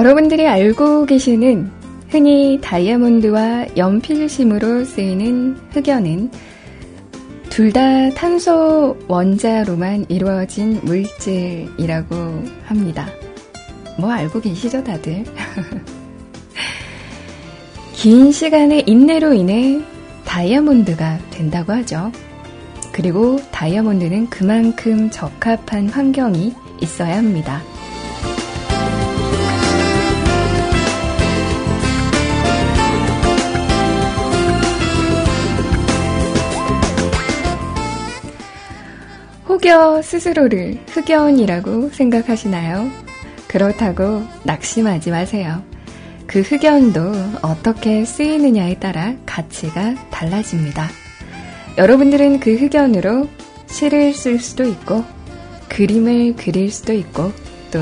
여러분들이 알고 계시는 흔히 다이아몬드와 연필심으로 쓰이는 흑연은 둘 다 탄소 원자로만 이루어진 물질이라고 합니다. 뭐 알고 계시죠, 다들? 긴 시간의 인내로 인해 다이아몬드가 된다고 하죠. 그리고 다이아몬드는 그만큼 적합한 환경이 있어야 합니다. 혹여 스스로를 흑연이라고 생각하시나요? 그렇다고 낙심하지 마세요. 그 흑연도 어떻게 쓰이느냐에 따라 가치가 달라집니다. 여러분들은 그 흑연으로 시를 쓸 수도 있고, 그림을 그릴 수도 있고, 또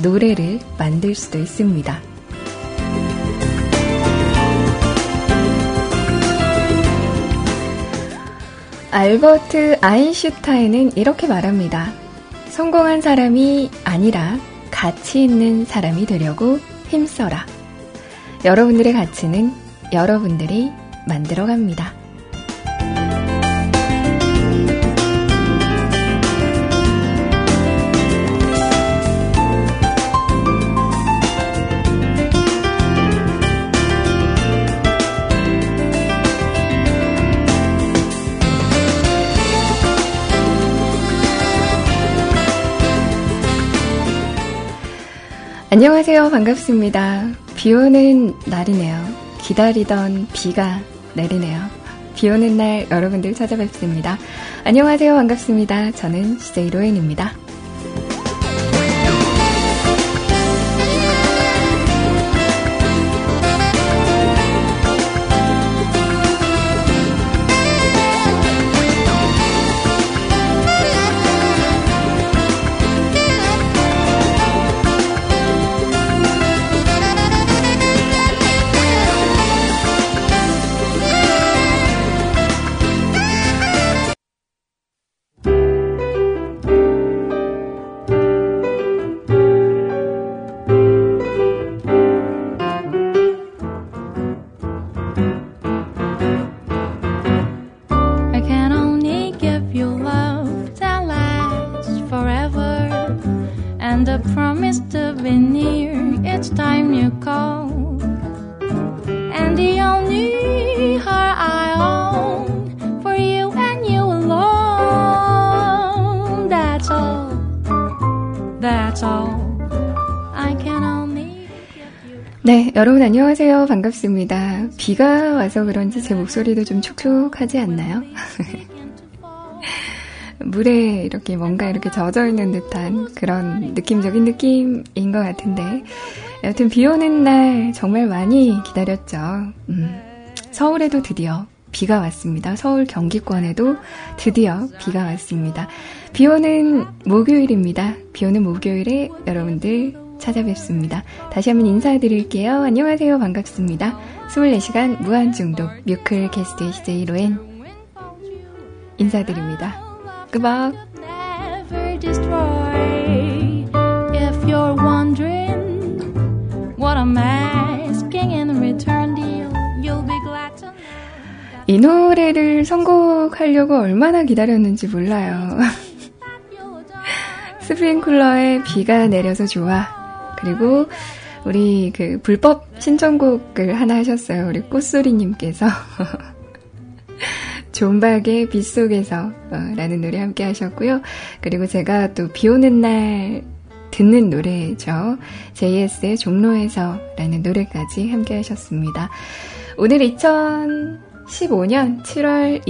노래를 만들 수도 있습니다. 알버트 아인슈타인은 이렇게 말합니다. 성공한 사람이 아니라 가치 있는 사람이 되려고 힘써라. 여러분들의 가치는 여러분들이 만들어 갑니다. 안녕하세요. 반갑습니다. 비 오는 날이네요. 기다리던 비가 내리네요. 비 오는 날 여러분들 찾아뵙습니다. 안녕하세요. 반갑습니다. 저는 CJ 로엔입니다. 안녕하세요. 반갑습니다. 비가 와서 그런지 제 목소리도 좀 촉촉하지 않나요? 물에 이렇게 뭔가 이렇게 젖어 있는 듯한 그런 느낌적인 느낌인 것 같은데 여튼 비 오는 날 정말 많이 기다렸죠. 음, 서울에도 드디어 비가 왔습니다. 서울 경기권에도 드디어 비가 왔습니다. 비 오는 목요일입니다. 비 오는 목요일에 여러분들 찾아뵙습니다. 다시 한번 인사드릴게요. 안녕하세요. 반갑습니다. 24시간 무한중독 뮤클 게스트 CJ 로엔 인사드립니다. 끄박! 이 노래를 선곡하려고 얼마나 기다렸는지 몰라요. 스프링쿨러에 비가 내려서 좋아. 그리고 우리 그 불법 신청곡을 하나 하셨어요. 우리 꽃소리님께서. 존박의 빗속에서 어, 라는 노래 함께 하셨고요. 그리고 제가 또 비 오는 날 듣는 노래죠. JS의 종로에서 라는 노래까지 함께 하셨습니다. 오늘 2015년 7월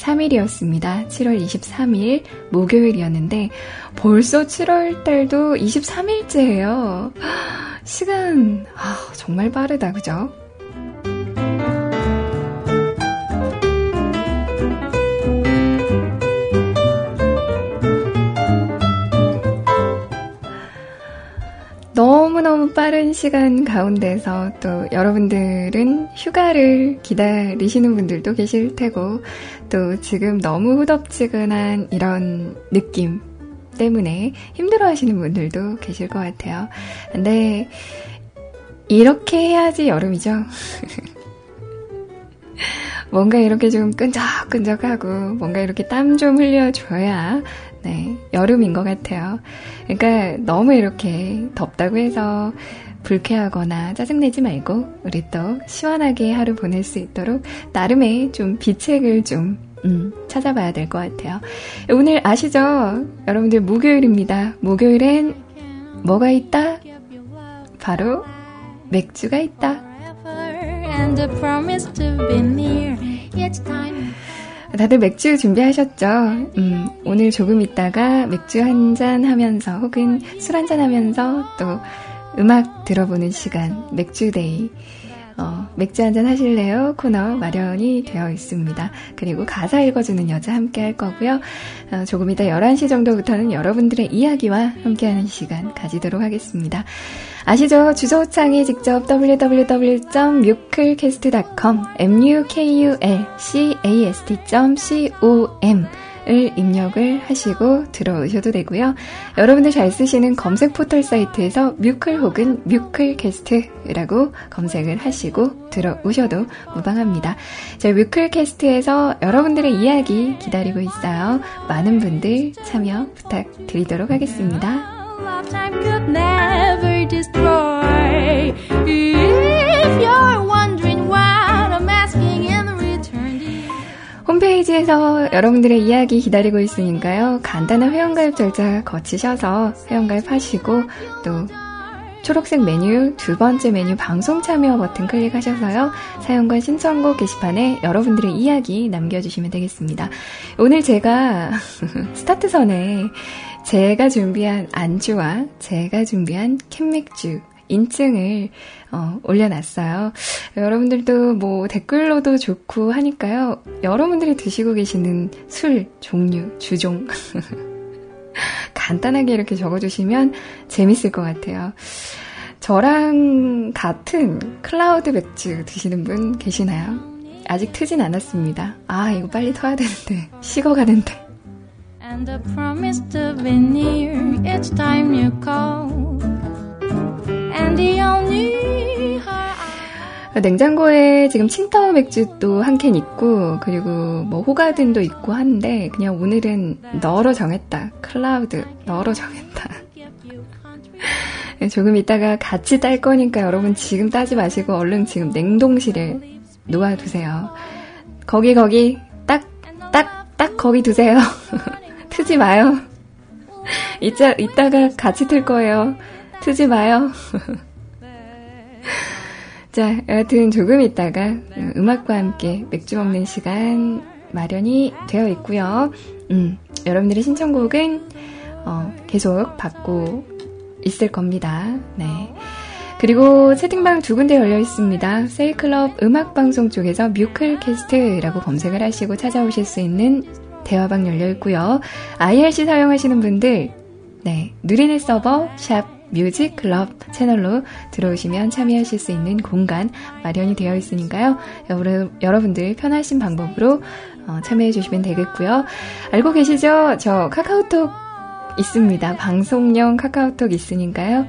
23일이었습니다. 7월 23일 목요일이었는데 벌써 7월 달도 23일째예요. 시간 아, 정말 빠르다. 그죠? 너무너무 빠른 시간 가운데서 또 여러분들은 휴가를 기다리시는 분들도 계실 테고 또 지금 너무 후덥지근한 이런 느낌 때문에 힘들어 하시는 분들도 계실 것 같아요. 근데, 이렇게 해야지 여름이죠. 뭔가 이렇게 좀 끈적끈적하고, 뭔가 이렇게 땀 좀 흘려줘야, 네, 여름인 것 같아요. 그러니까 너무 이렇게 덥다고 해서 불쾌하거나 짜증내지 말고, 우리 또 시원하게 하루 보낼 수 있도록, 나름의 좀 비책을 좀 음, 찾아봐야 될 것 같아요. 오늘 아시죠? 여러분들 목요일입니다. 목요일엔 뭐가 있다? 바로 맥주가 있다. 다들 맥주 준비하셨죠? 음, 오늘 조금 있다가 맥주 한 잔 하면서 혹은 술 한 잔 하면서 또 음악 들어보는 시간, 맥주데이. 어, 맥주 한 잔 하실래요? 코너 마련이 되어 있습니다. 그리고 가사 읽어주는 여자 함께 할 거고요. 어, 조금 이따 11시 정도부터는 여러분들의 이야기와 함께하는 시간 가지도록 하겠습니다. 아시죠? 주소창에 직접 www.mukulcast.com mukulcast.com 을 입력을 하시고 들어오셔도 되고요. 여러분들 잘 쓰시는 검색 포털 사이트에서 뮤클 혹은 뮤클 캐스트라고 검색을 하시고 들어오셔도 무방합니다. 저희 뮤클 캐스트에서 여러분들의 이야기 기다리고 있어요. 많은 분들 참여 부탁드리도록 하겠습니다. 홈페이지에서 여러분들의 이야기 기다리고 있으니까요. 간단한 회원가입 절차 거치셔서 회원가입 하시고 또 초록색 메뉴 두 번째 메뉴 방송 참여 버튼 클릭하셔서요. 사연과 신청곡 게시판에 여러분들의 이야기 남겨주시면 되겠습니다. 오늘 제가 스타트선에 제가 준비한 안주와 제가 준비한 캔맥주 인증을 어, 올려놨어요. 여러분들도 뭐 댓글로도 좋고 하니까요. 여러분들이 드시고 계시는 술 종류, 주종 간단하게 이렇게 적어주시면 재밌을 것 같아요. 저랑 같은 클라우드 맥주 드시는 분 계시나요? 아직 트진 않았습니다. 아, 이거 빨리 터야 되는데. 식어가는데. And I promise to be near each time you call. 냉장고에 지금 칭타오 맥주도 한 캔 있고 그리고 뭐 호가든도 있고 한데 그냥 오늘은 너로 정했다. 클라우드 너로 정했다. 조금 이따가 같이 딸 거니까 여러분 지금 따지 마시고 얼른 지금 냉동실에 놓아두세요. 거기 거기 딱 딱 딱 거기 두세요. 트지 마요. 이따 이따가 같이 틀 거예요. 트지 마요. 자, 여하튼 조금 있다가 음악과 함께 맥주 먹는 시간 마련이 되어 있고요. 음, 여러분들의 신청곡은 어, 계속 받고 있을 겁니다. 네. 그리고 채팅방 두 군데 열려 있습니다. 세이클럽 음악방송 쪽에서 뮤클캐스트라고 검색을 하시고 찾아오실 수 있는 대화방 열려 있고요. IRC 사용하시는 분들, 네, 누리넷 서버 샵 뮤직 클럽 채널로 들어오시면 참여하실 수 있는 공간 마련이 되어 있으니까요. 여러분들 편하신 방법으로 어, 참여해 주시면 되겠고요. 알고 계시죠? 저 카카오톡 있습니다. 방송용 카카오톡 있으니까요.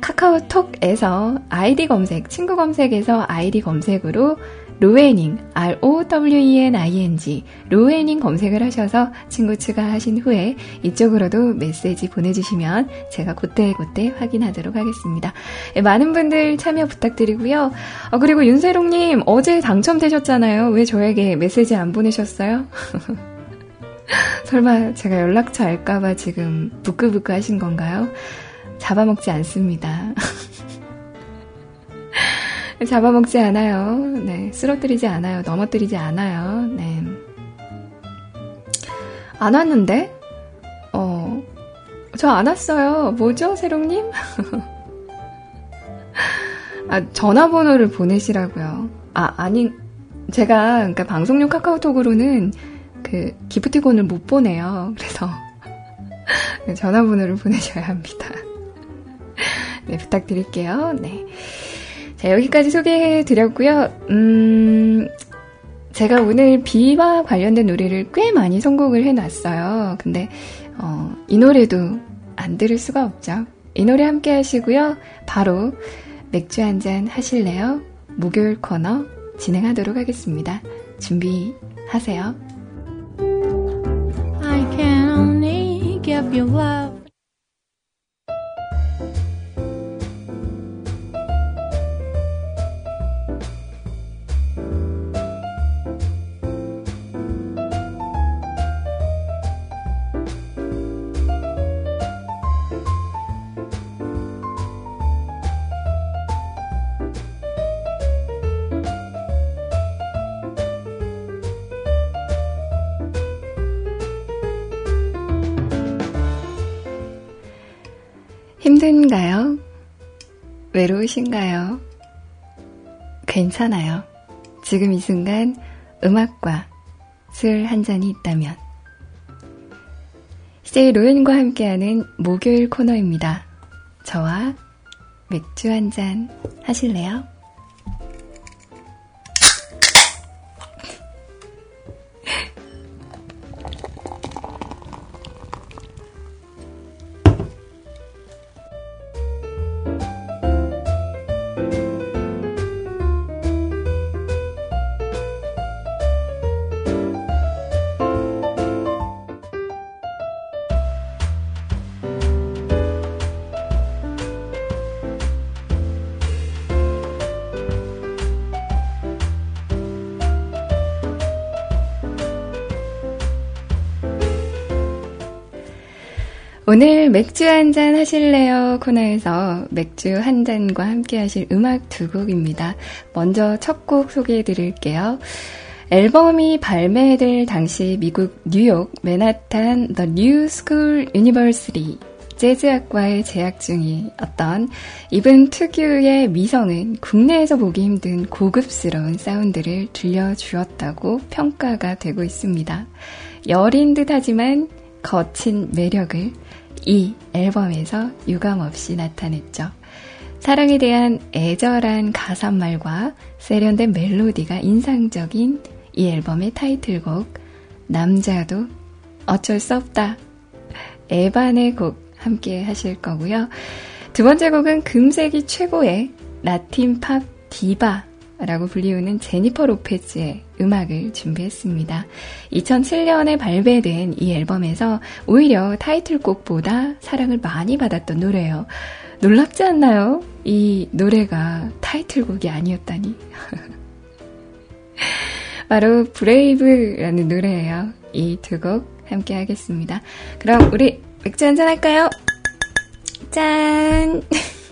카카오톡에서 아이디 검색, 친구 검색에서 아이디 검색으로 로에닝, R-O-W-E-N-I-N-G, 로에닝 검색을 하셔서 친구 추가하신 후에 이쪽으로도 메시지 보내주시면 제가 그때그때 확인하도록 하겠습니다. 네, 많은 분들 참여 부탁드리고요. 어, 그리고 윤세롱님, 어제 당첨되셨잖아요. 왜 저에게 메시지 안 보내셨어요? 설마 제가 연락처 알까봐 지금 부끄부끄 하신 건가요? 잡아먹지 않습니다. 잡아먹지 않아요. 네. 쓰러뜨리지 않아요. 넘어뜨리지 않아요. 네. 안 왔는데? 어, 저 안 왔어요. 뭐죠, 세롱님? 아, 전화번호를 보내시라고요. 아, 아니, 제가, 그러니까 방송용 카카오톡으로는 그 기프티콘을 못 보내요. 그래서 전화번호를 보내셔야 합니다. 네, 부탁드릴게요. 네. 자, 여기까지 소개해 드렸고요. 음, 제가 오늘 비와 관련된 노래를 꽤 많이 선곡을 해 놨어요. 근데, 어, 이 노래도 안 들을 수가 없죠. 이 노래 함께 하시고요. 바로 맥주 한 잔 하실래요? 목요일 코너 진행하도록 하겠습니다. 준비하세요. I can only give you love. 외로우신가요? 괜찮아요. 지금 이 순간 음악과 술 한 잔이 있다면. CJ 로엔과 함께하는 목요일 코너입니다. 저와 맥주 한 잔 하실래요? 오늘 맥주 한 잔 하실래요? 코너에서 맥주 한 잔과 함께 하실 음악 두 곡입니다. 먼저 첫 곡 소개해 드릴게요. 앨범이 발매될 당시 미국 뉴욕 맨하탄 The New School University 재즈학과에 재학 중이었던 이분 특유의 미성은 국내에서 보기 힘든 고급스러운 사운드를 들려주었다고 평가가 되고 있습니다. 여린 듯 하지만 거친 매력을 이 앨범에서 유감없이 나타냈죠. 사랑에 대한 애절한 가사말과 세련된 멜로디가 인상적인 이 앨범의 타이틀곡 남자도 어쩔 수 없다. 에반의 곡 함께 하실 거고요. 두 번째 곡은 금세기 최고의 라틴 팝 디바 라고 불리우는 제니퍼 로페즈의 음악을 준비했습니다. 2007년에 발매된 이 앨범에서 오히려 타이틀곡보다 사랑을 많이 받았던 노래예요. 놀랍지 않나요? 이 노래가 타이틀곡이 아니었다니. 바로 브레이브라는 노래예요. 이 두 곡 함께 하겠습니다. 그럼 우리 맥주 한잔 할까요? 짠!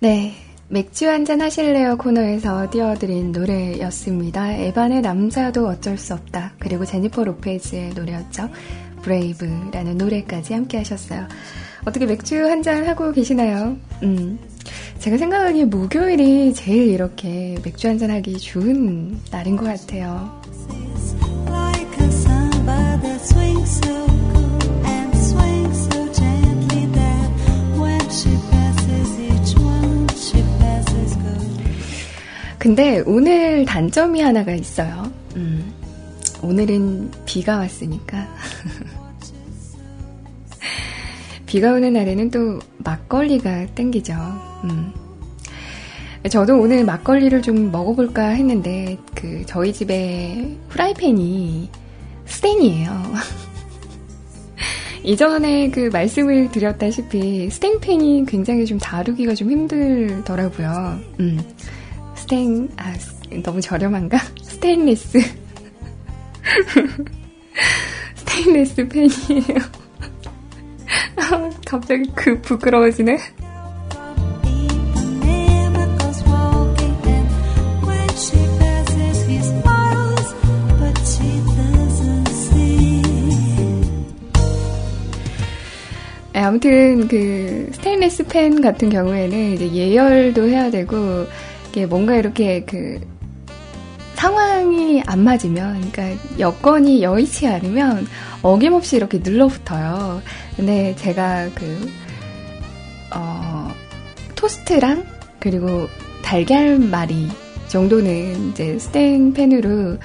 네. 맥주 한잔 하실래요 코너에서 띄워드린 노래였습니다. 에반의 남자도 어쩔 수 없다. 그리고 제니퍼 로페즈의 노래였죠. 브레이브라는 노래까지 함께 하셨어요. 어떻게 맥주 한잔 하고 계시나요? 음. 제가 생각하기에 목요일이 제일 이렇게 맥주 한잔 하기 좋은 날인 것 같아요. 근데 오늘 단점이 하나가 있어요. 음, 오늘은 비가 왔으니까. 비가 오는 날에는 또 막걸리가 땡기죠. 음. 저도 오늘 막걸리를 좀 먹어볼까 했는데, 그, 저희 집에 후라이팬이 스텐이에요. 이전에 그 말씀을 드렸다시피 스텐팬이 굉장히 좀 다루기가 좀 힘들더라고요. 음. 스테인, 아, 너무 저렴한가? 스테인리스. 스테인리스 팬이에요. 갑자기 그 부끄러워지네. 네, 아무튼 그 스테인리스 팬 같은 경우에는 이제 예열도 해야 되고 이게 뭔가 이렇게 그 상황이 안 맞으면, 그러니까 여건이 여의치 않으면 어김없이 이렇게 눌러붙어요. 근데 제가 그, 어, 토스트랑 그리고 달걀말이 정도는 이제 스탱팬으로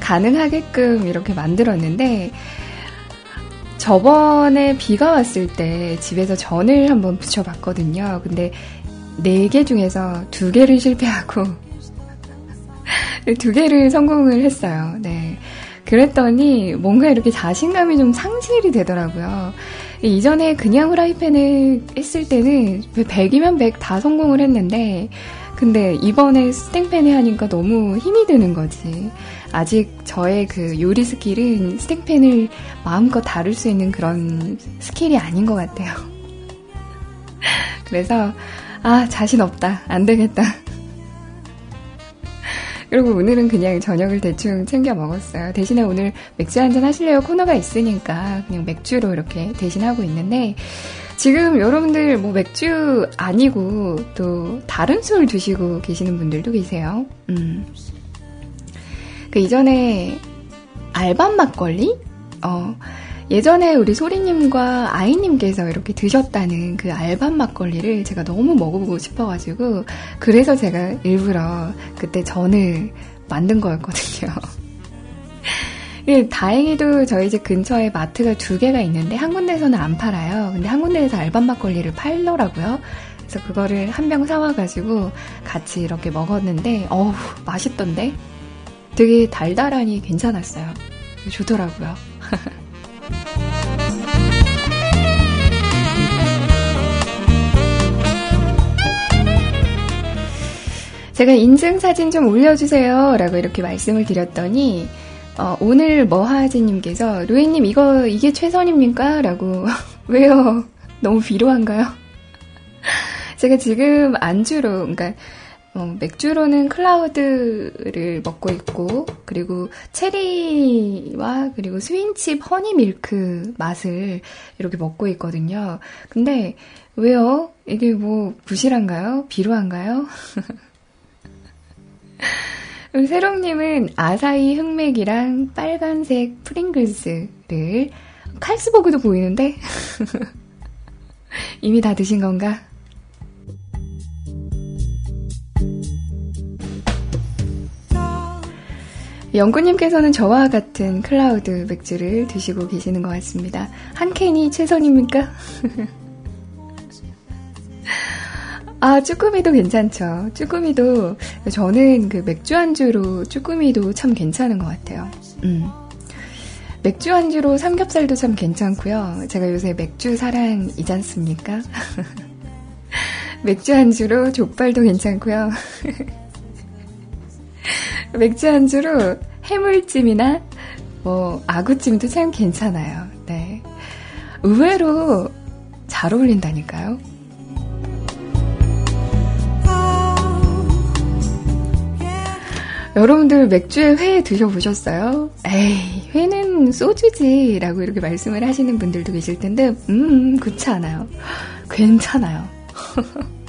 가능하게끔 이렇게 만들었는데, 저번에 비가 왔을 때 집에서 전을 한번 붙여봤거든요. 근데 네 개 중에서 두 개를 실패하고 두 개를 성공을 했어요. 네. 그랬더니 뭔가 이렇게 자신감이 좀 상실이 되더라고요. 이전에 그냥 후라이팬을 했을 때는 100이면 100 다 성공을 했는데 근데 이번에 스탱팬에 하니까 너무 힘이 드는 거지. 아직 저의 그 요리 스킬은 스탱팬을 마음껏 다룰 수 있는 그런 스킬이 아닌 것 같아요. 그래서, 아, 자신 없다. 안 되겠다. 그리고 오늘은 그냥 저녁을 대충 챙겨 먹었어요. 대신에 오늘 맥주 한잔 하실래요? 코너가 있으니까 그냥 맥주로 이렇게 대신하고 있는데, 지금 여러분들 뭐 맥주 아니고 또 다른 술 드시고 계시는 분들도 계세요. 음. 그 이전에 알밤 막걸리? 어, 예전에 우리 소리님과 아이님께서 이렇게 드셨다는 그 알밤 막걸리를 제가 너무 먹어보고 싶어가지고, 그래서 제가 일부러 그때 전을 만든 거였거든요. 예, 다행히도 저희 집 근처에 마트가 두 개가 있는데 한 군데에서는 안 팔아요. 근데 한 군데에서 알밤 막걸리를 팔더라고요. 그래서 그거를 한 병 사와가지고 같이 이렇게 먹었는데, 어우, 맛있던데? 되게 달달하니 괜찮았어요. 좋더라고요. 제가 인증사진 좀 올려주세요. 라고 이렇게 말씀을 드렸더니, 어, 오늘 머하지님께서, 루이님, 이거, 이게 최선입니까? 라고, 왜요? 너무 비로한가요? 제가 지금 안주로, 그러니까, 어, 맥주로는 클라우드를 먹고 있고, 그리고 체리와 그리고 스윈칩 허니 밀크 맛을 이렇게 먹고 있거든요. 근데 왜요? 이게 뭐 부실한가요? 비루한가요? 세롱님은 아사히 흑맥이랑 빨간색 프링글스를 칼스버그도 보이는데 이미 다 드신 건가? 영구님께서는 저와 같은 클라우드 맥주를 드시고 계시는 것 같습니다. 한 캔이 최선입니까? 아, 쭈꾸미도 괜찮죠. 쭈꾸미도, 저는 그 맥주 안주로 쭈꾸미도 참 괜찮은 것 같아요. 음. 맥주 안주로 삼겹살도 참 괜찮고요. 제가 요새 맥주 사랑이지 않습니까? 맥주 안주로 족발도 괜찮고요. 맥주 안주로 해물찜이나 뭐 아구찜도 참 괜찮아요. 네. 의외로 잘 어울린다니까요. 여러분들 맥주에 회 드셔보셨어요? 에이, 회는 소주지 라고 이렇게 말씀을 하시는 분들도 계실 텐데, 음, 그렇지 않아요. 괜찮아요.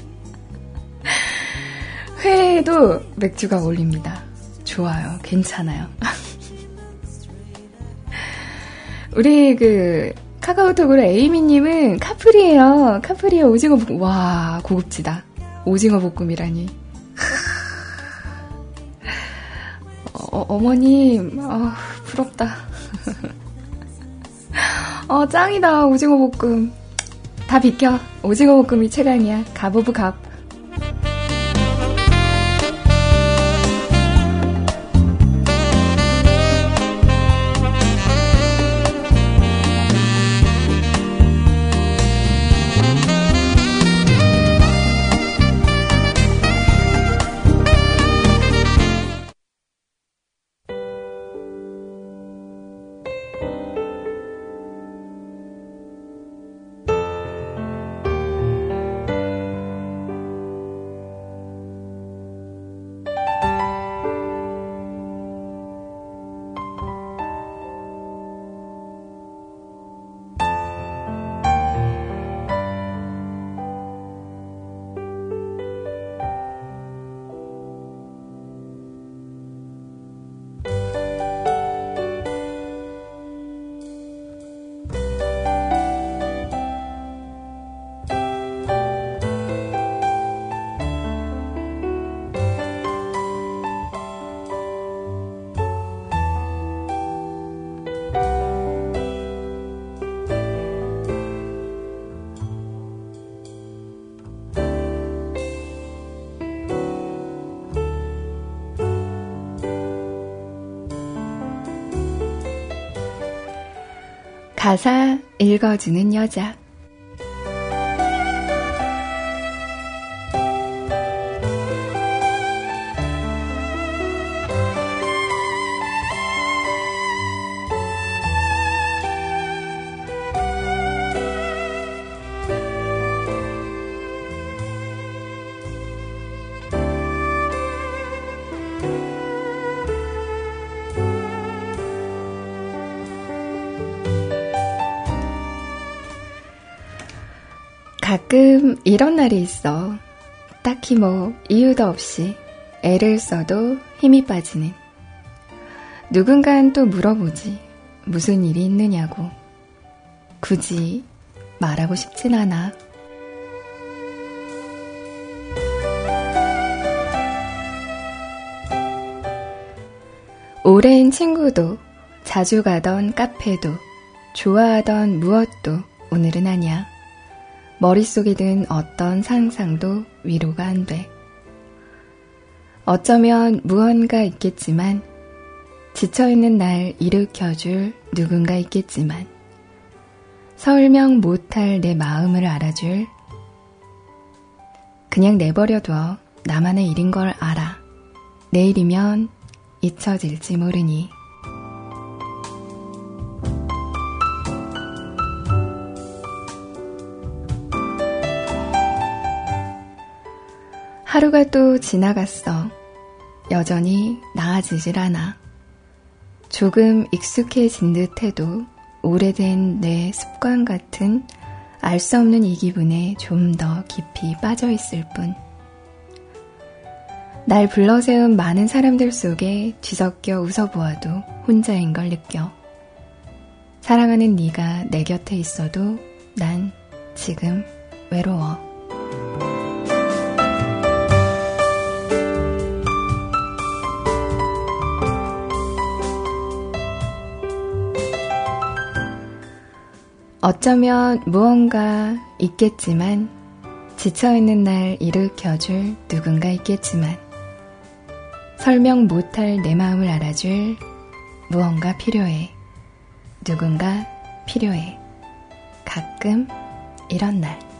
회에도 맥주가 어울립니다. 좋아요. 괜찮아요. 우리 그 카카오톡으로 에이미님은 카프리에요. 카프리에 오징어 볶음. 와 고급지다. 오징어 볶음이라니. 어, 어머님, 어, 부럽다. 어, 짱이다, 오징어 볶음. 다 비켜. 오징어 볶음이 최강이야. 갑오브 갑. 가사 읽어주는 여자 이런 날이 있어. 딱히 뭐 이유도 없이 애를 써도 힘이 빠지는. 누군가는 또 물어보지. 무슨 일이 있느냐고. 굳이 말하고 싶진 않아. 오랜 친구도, 자주 가던 카페도, 좋아하던 무엇도 오늘은 아니야. 머릿속에 든 어떤 상상도 위로가 안 돼. 어쩌면 무언가 있겠지만, 지쳐있는 날 일으켜줄 누군가 있겠지만, 설명 못할 내 마음을 알아줄, 그냥 내버려둬 나만의 일인 걸 알아. 내일이면 잊혀질지 모르니. 하루가 또 지나갔어. 여전히 나아지질 않아. 조금 익숙해진 듯 해도 오래된 내 습관 같은 알 수 없는 이 기분에 좀 더 깊이 빠져 있을 뿐. 날 불러 세운 많은 사람들 속에 뒤섞여 웃어보아도 혼자인 걸 느껴. 사랑하는 네가 내 곁에 있어도 난 지금 외로워. 어쩌면 무언가 있겠지만, 지쳐있는 날 일으켜줄 누군가 있겠지만, 설명 못할 내 마음을 알아줄 무언가 필요해. 누군가 필요해. 가끔 이런 날.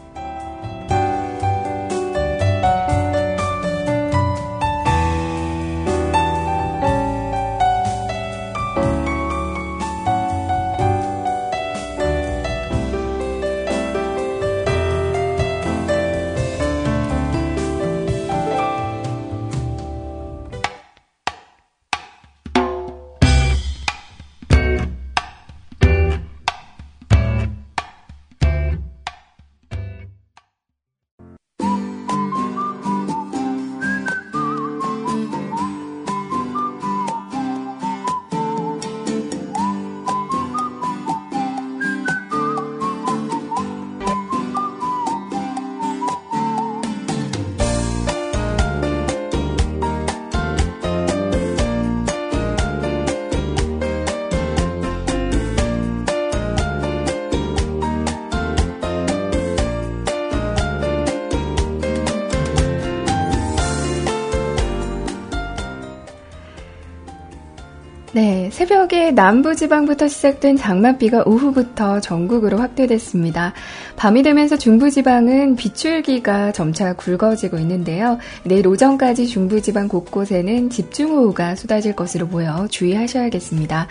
새벽에 남부지방부터 시작된 장맛비가 오후부터 전국으로 확대됐습니다. 밤이 되면서 중부지방은 비출기가 점차 굵어지고 있는데요. 내일 오전까지 중부지방 곳곳에는 집중호우가 쏟아질 것으로 보여 주의하셔야겠습니다.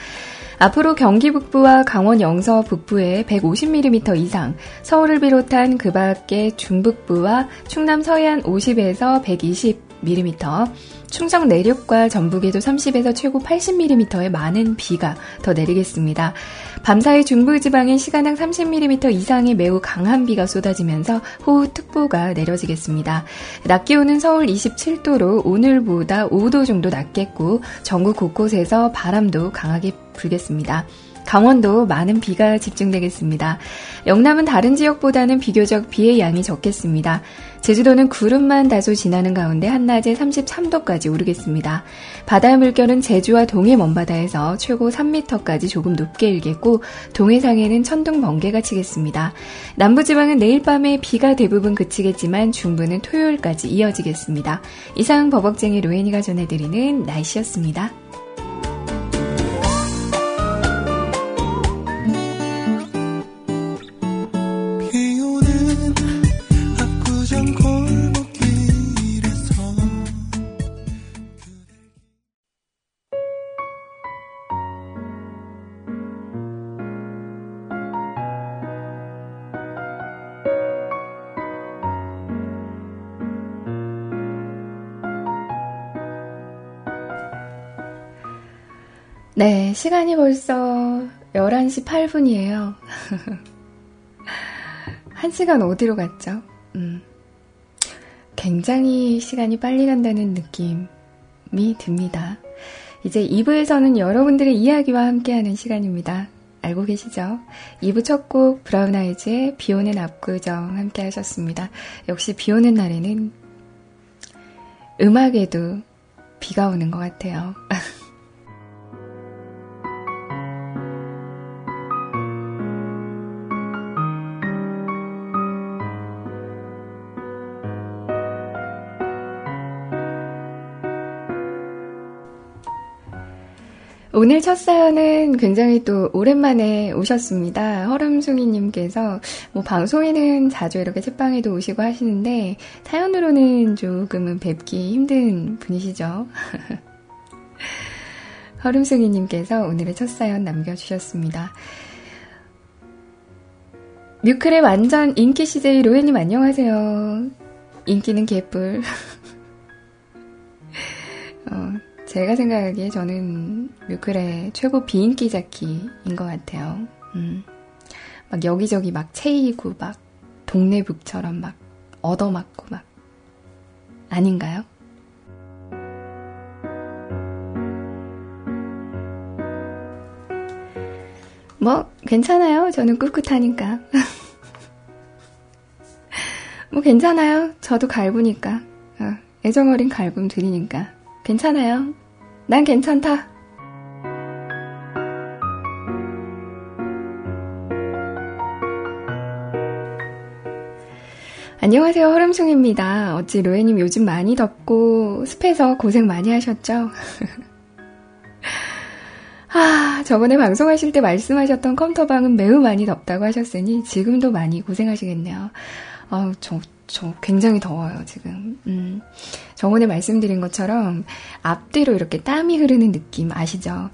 앞으로 경기 북부와 강원 영서 북부에 150mm 이상, 서울을 비롯한 그 밖의 중북부와 충남 서해안 50에서 120mm, 충청 내륙과 전북에도 30에서 최고 80mm의 많은 비가 더 내리겠습니다. 밤사이 중부지방엔 시간당 30mm 이상의 매우 강한 비가 쏟아지면서 호우특보가 내려지겠습니다. 낮 기온은 서울 27도로 오늘보다 5도 정도 낮겠고 전국 곳곳에서 바람도 강하게 불겠습니다. 강원도 많은 비가 집중되겠습니다. 영남은 다른 지역보다는 비교적 비의 양이 적겠습니다. 제주도는 구름만 다소 지나는 가운데 한낮에 33도까지 오르겠습니다. 바다의 물결은 제주와 동해 먼바다에서 최고 3m까지 조금 높게 일겠고 동해상에는 천둥 번개가 치겠습니다. 남부지방은 내일 밤에 비가 대부분 그치겠지만 중부는 토요일까지 이어지겠습니다. 이상 버벅쟁이 로엔이가 전해드리는 날씨였습니다. 네, 시간이 벌써 11시 8분이에요. 한 시간 어디로 갔죠? 음. 굉장히 시간이 빨리 간다는 느낌이 듭니다. 이제 2부에서는 여러분들의 이야기와 함께하는 시간입니다. 알고 계시죠? 2부 첫 곡 브라운 아이즈의 비 오는 압구정 함께 하셨습니다. 역시 비 오는 날에는 음악에도 비가 오는 것 같아요. 오늘 첫 사연은 굉장히 또 오랜만에 오셨습니다. 허름숭이님께서 뭐 방송에는 자주 이렇게 책방에도 오시고 하시는데 사연으로는 조금은 뵙기 힘든 분이시죠. 허름숭이님께서 오늘의 첫 사연 남겨주셨습니다. 뮤클의 완전 인기 CJ 로에님 안녕하세요. 인기는 개뿔. 제가 생각하기에 저는 뮤클의 최고 비인기 자키인 것 같아요. 음. 막 여기저기 막 체이고 막 동네 북처럼 막 얻어맞고 막 아닌가요? 뭐 괜찮아요. 저는 꿋꿋하니까. 뭐 괜찮아요. 저도 갈구니까. 어, 애정어린 갈굼 드리니까. 괜찮아요. 난 괜찮다. 안녕하세요, 허름송입니다. 어찌 로에님 요즘 많이 덥고 습해서 고생 많이 하셨죠? 아, 저번에 방송하실 때 말씀하셨던 컴퓨터방은 매우 많이 덥다고 하셨으니 지금도 많이 고생하시겠네요. 아, 저, 저 굉장히 더워요, 지금. 음, 저번에 말씀드린 것처럼 앞뒤로 이렇게 땀이 흐르는 느낌 아시죠?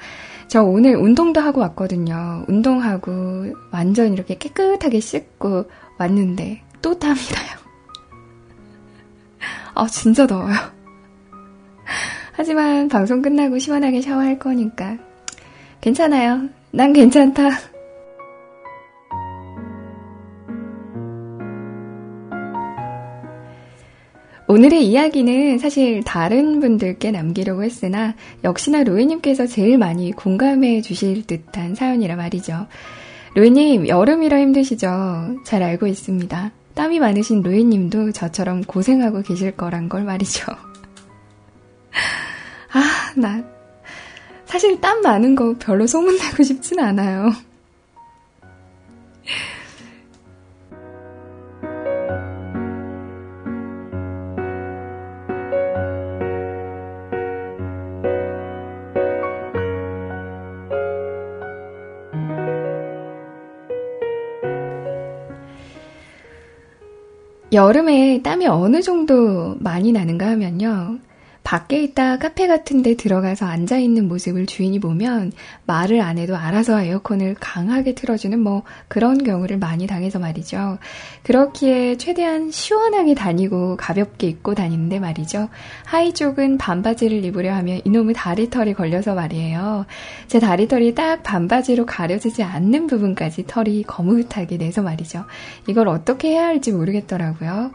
저 오늘 운동도 하고 왔거든요. 운동하고 완전 이렇게 깨끗하게 씻고 왔는데 또 땀이 나요. 아, 진짜 더워요. 하지만 방송 끝나고 시원하게 샤워할 거니까 괜찮아요. 난 괜찮다. 오늘의 이야기는 사실 다른 분들께 남기려고 했으나 역시나 로이님께서 제일 많이 공감해 주실 듯한 사연이라 말이죠. 로이님, 여름이라 힘드시죠? 잘 알고 있습니다. 땀이 많으신 로이님도 저처럼 고생하고 계실 거란 걸 말이죠. 아, 나 사실 땀 많은 거 별로 소문내고 싶진 않아요. 여름에 땀이 어느 정도 많이 나는가 하면요. 밖에 있다 카페 같은 데 들어가서 앉아 있는 모습을 주인이 보면 말을 안 해도 알아서 에어컨을 강하게 틀어주는 뭐 그런 경우를 많이 당해서 말이죠. 그렇기에 최대한 시원하게 다니고 가볍게 입고 다니는데 말이죠. 하의 쪽은 반바지를 입으려 하면 이놈의 다리털이 걸려서 말이에요. 제 다리털이 딱 반바지로 가려지지 않는 부분까지 털이 거뭇하게 내서 말이죠. 이걸 어떻게 해야 할지 모르겠더라고요.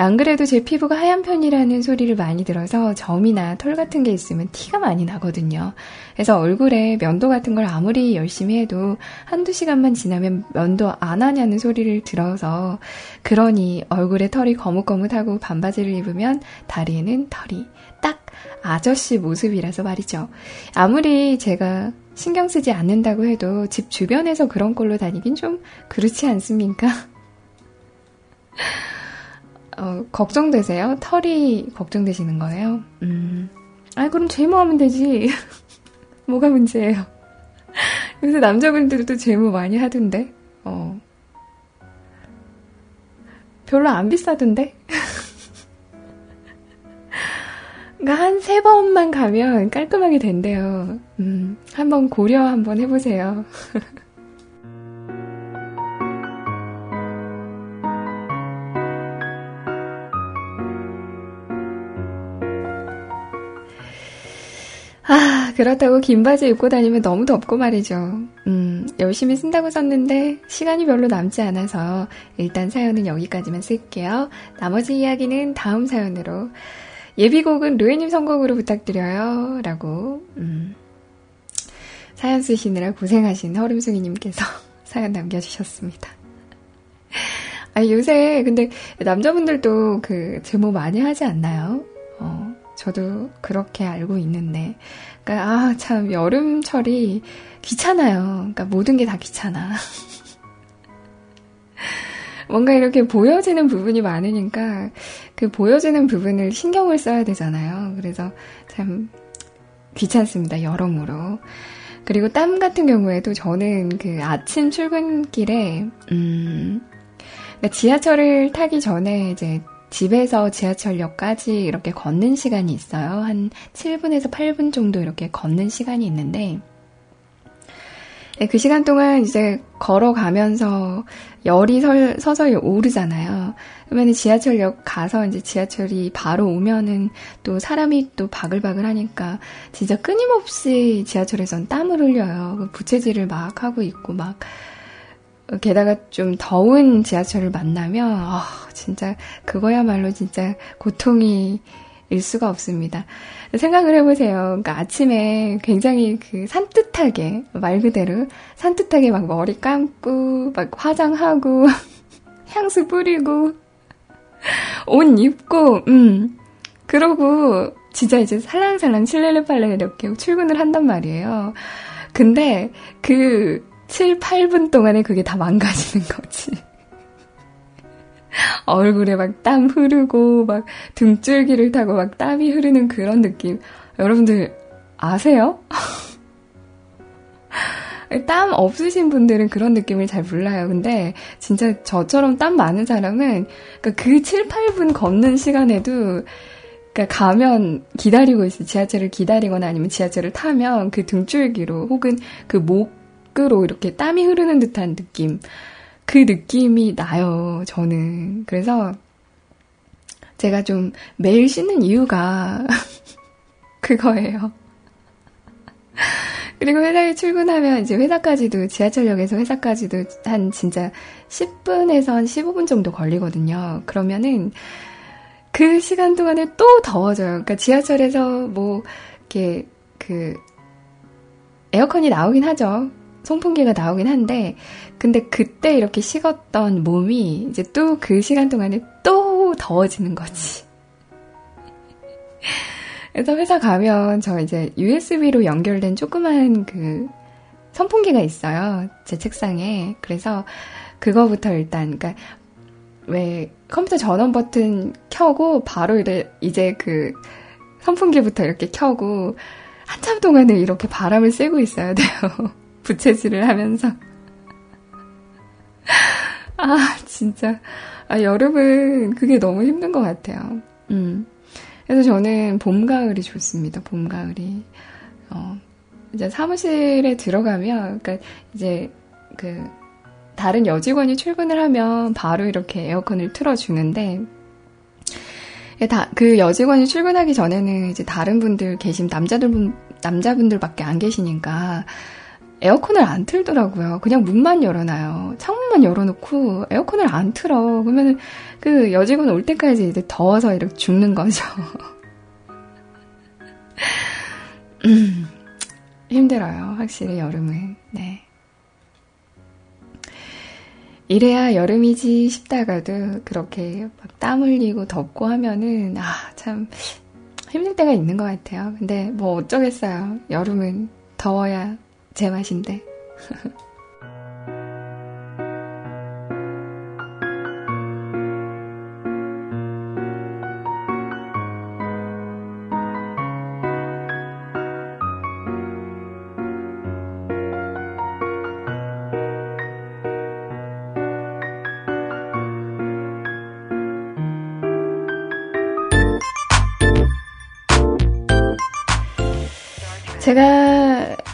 안 그래도 제 피부가 하얀 편이라는 소리를 많이 들어서 점이나 털 같은 게 있으면 티가 많이 나거든요. 그래서 얼굴에 면도 같은 걸 아무리 열심히 해도 한두 시간만 지나면 면도 안 하냐는 소리를 들어서 그러니 얼굴에 털이 거뭇거뭇하고 반바지를 입으면 다리에는 털이 딱 아저씨 모습이라서 말이죠. 아무리 제가 신경 쓰지 않는다고 해도 집 주변에서 그런 꼴로 다니긴 좀 그렇지 않습니까? 어, 걱정되세요? 털이 걱정되시는 거예요? 음. 아, 그럼 제모하면 되지. 뭐가 문제예요? 요새 남자분들도 제모 많이 하던데? 어. 별로 안 비싸던데? 그러니까 한 세 번만 가면 깔끔하게 된대요. 음, 한번 고려 한번 해보세요. 아, 그렇다고 긴 바지 입고 다니면 너무 덥고 말이죠. 음, 열심히 쓴다고 썼는데 시간이 별로 남지 않아서 일단 사연은 여기까지만 쓸게요. 나머지 이야기는 다음 사연으로. 예비곡은 루에님 선곡으로 부탁드려요. 라고, 음, 사연 쓰시느라 고생하신 허름숭이님께서 사연 남겨주셨습니다. 아, 요새 근데 남자분들도 그 제모 많이 하지 않나요? 어, 저도 그렇게 알고 있는데. 그러니까, 아, 참, 여름철이 귀찮아요. 그러니까 모든 게 다 귀찮아. 뭔가 이렇게 보여지는 부분이 많으니까 그 보여지는 부분을 신경을 써야 되잖아요. 그래서 참 귀찮습니다. 여러모로. 그리고 땀 같은 경우에도 저는 그 아침 출근길에, 음, 그러니까 지하철을 타기 전에 이제 집에서 지하철역까지 이렇게 걷는 시간이 있어요. 한 7분에서 8분 정도 이렇게 걷는 시간이 있는데, 네, 그 시간 동안 이제 걸어가면서 열이 설, 서서히 오르잖아요. 그러면 지하철역 가서 이제 지하철이 바로 오면은 또 사람이 또 바글바글 하니까 진짜 끊임없이 지하철에선 땀을 흘려요. 부채질을 막 하고 있고 막 게다가 좀 더운 지하철을 만나면, 아, 진짜, 그거야말로 진짜 고통이 일 수가 없습니다. 생각을 해보세요. 그러니까 아침에 굉장히 그 산뜻하게, 말 그대로, 산뜻하게 막 머리 감고, 막 화장하고, 향수 뿌리고, 옷 입고, 음. 그러고, 진짜 이제 살랑살랑 칠레레 팔레 이렇게 출근을 한단 말이에요. 근데 그 7, 8분 동안에 그게 다 망가지는 거지. 얼굴에 막 땀 흐르고, 막 등줄기를 타고 막 땀이 흐르는 그런 느낌. 여러분들 아세요? 땀 없으신 분들은 그런 느낌을 잘 몰라요. 근데 진짜 저처럼 땀 많은 사람은 그러니까 그 7, 8분 걷는 시간에도 그러니까 가면 기다리고 있어. 지하철을 기다리거나 아니면 지하철을 타면 그 등줄기로 혹은 그 목 밖으로 이렇게 땀이 흐르는 듯한 느낌. 그 느낌이 나요, 저는. 그래서 제가 좀 매일 씻는 이유가 그거예요. 그리고 회사에 출근하면 이제 회사까지도 지하철역에서 회사까지도 한 진짜 10분에서 한 15분 정도 걸리거든요. 그러면은 그 시간 동안에 또 더워져요. 그러니까 지하철에서 뭐 이렇게 그 에어컨이 나오긴 하죠. 송풍기가 나오긴 한데, 근데 그때 이렇게 식었던 몸이 이제 또 그 시간 동안에 또 더워지는 거지. 그래서 회사 가면 저 이제 USB로 연결된 조그만 그 선풍기가 있어요. 제 책상에. 그래서 그거부터 일단, 그러니까 왜 컴퓨터 전원 버튼 켜고 바로 이제 그 선풍기부터 이렇게 켜고 한참 동안을 이렇게 바람을 쐬고 있어야 돼요. 부채질을 하면서. 아, 진짜. 아, 여름은 그게 너무 힘든 것 같아요. 음. 그래서 저는 봄, 가을이 좋습니다. 봄, 가을이. 어, 이제 사무실에 들어가면, 그니까 이제 그, 다른 여직원이 출근을 하면 바로 이렇게 에어컨을 틀어주는데, 다, 그 여직원이 출근하기 전에는 이제 다른 분들 계신 남자들, 남자분들밖에 안 계시니까, 에어컨을 안 틀더라고요. 그냥 문만 열어놔요. 창문만 열어놓고 에어컨을 안 틀어. 그러면 그 여직원 올 때까지 이제 더워서 이렇게 죽는 거죠. 음, 힘들어요. 확실히 여름은. 네. 이래야 여름이지 싶다가도 그렇게 막 땀 흘리고 덥고 하면은 아, 참 힘들 때가 있는 것 같아요. 근데 뭐 어쩌겠어요. 여름은 더워야 제 맛인데.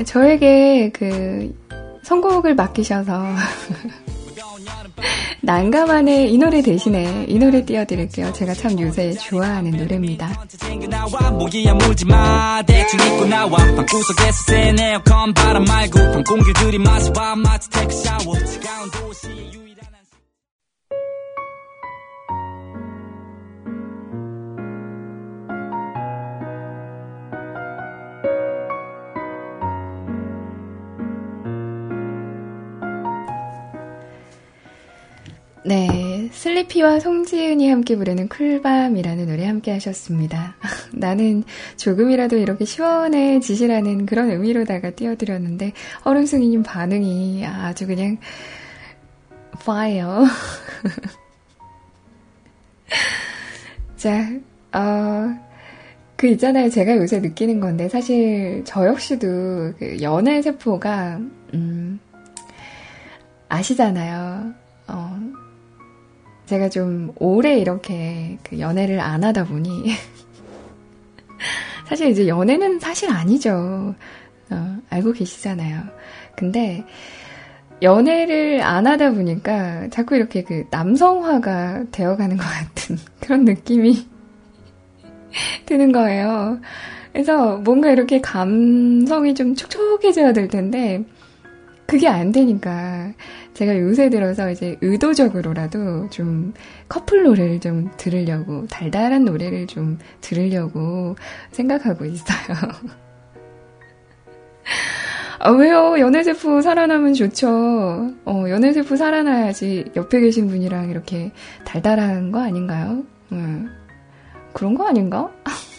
저에게 그 선곡을 맡기셔서 난감하네 이 노래 대신에 이 노래 띄워드릴게요. 제가 참 요새 좋아하는 노래입니다. 네, 슬리피와 송지은이 함께 부르는 쿨밤이라는 노래 함께 하셨습니다. 나는 조금이라도 이렇게 시원해지시라는 그런 의미로다가 띄워드렸는데, 얼음숭이님 반응이 아주 그냥, fire. 자, 어, 그 있잖아요. 제가 요새 느끼는 건데, 사실 저 역시도 그 연애 세포가, 음, 아시잖아요. 어, 제가 좀 오래 이렇게 그 연애를 안 하다 보니 사실 이제 연애는 사실 아니죠. 어, 알고 계시잖아요. 근데 연애를 안 하다 보니까 자꾸 이렇게 그 남성화가 되어가는 것 같은 그런 느낌이 드는 거예요. 그래서 뭔가 이렇게 감성이 좀 촉촉해져야 될 텐데 그게 안 되니까 제가 요새 들어서 이제 의도적으로라도 좀 커플 노래를 좀 들으려고, 달달한 노래를 좀 들으려고 생각하고 있어요. 아, 왜요? 연애세포 살아나면 좋죠. 어, 연애세포 살아나야지 옆에 계신 분이랑 이렇게 달달한 거 아닌가요? 음, 그런 거 아닌가?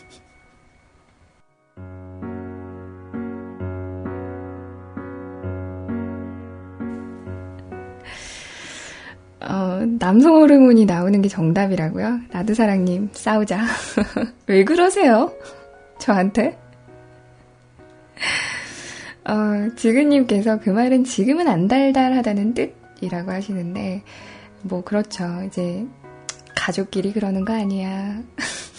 어, 남성 호르몬이 나오는 게 정답이라고요? 나드사랑님, 싸우자. 왜 그러세요? 저한테? 어, 지근님께서 그 말은 지금은 안 달달하다는 뜻이라고 하시는데, 뭐, 그렇죠. 이제, 가족끼리 그러는 거 아니야.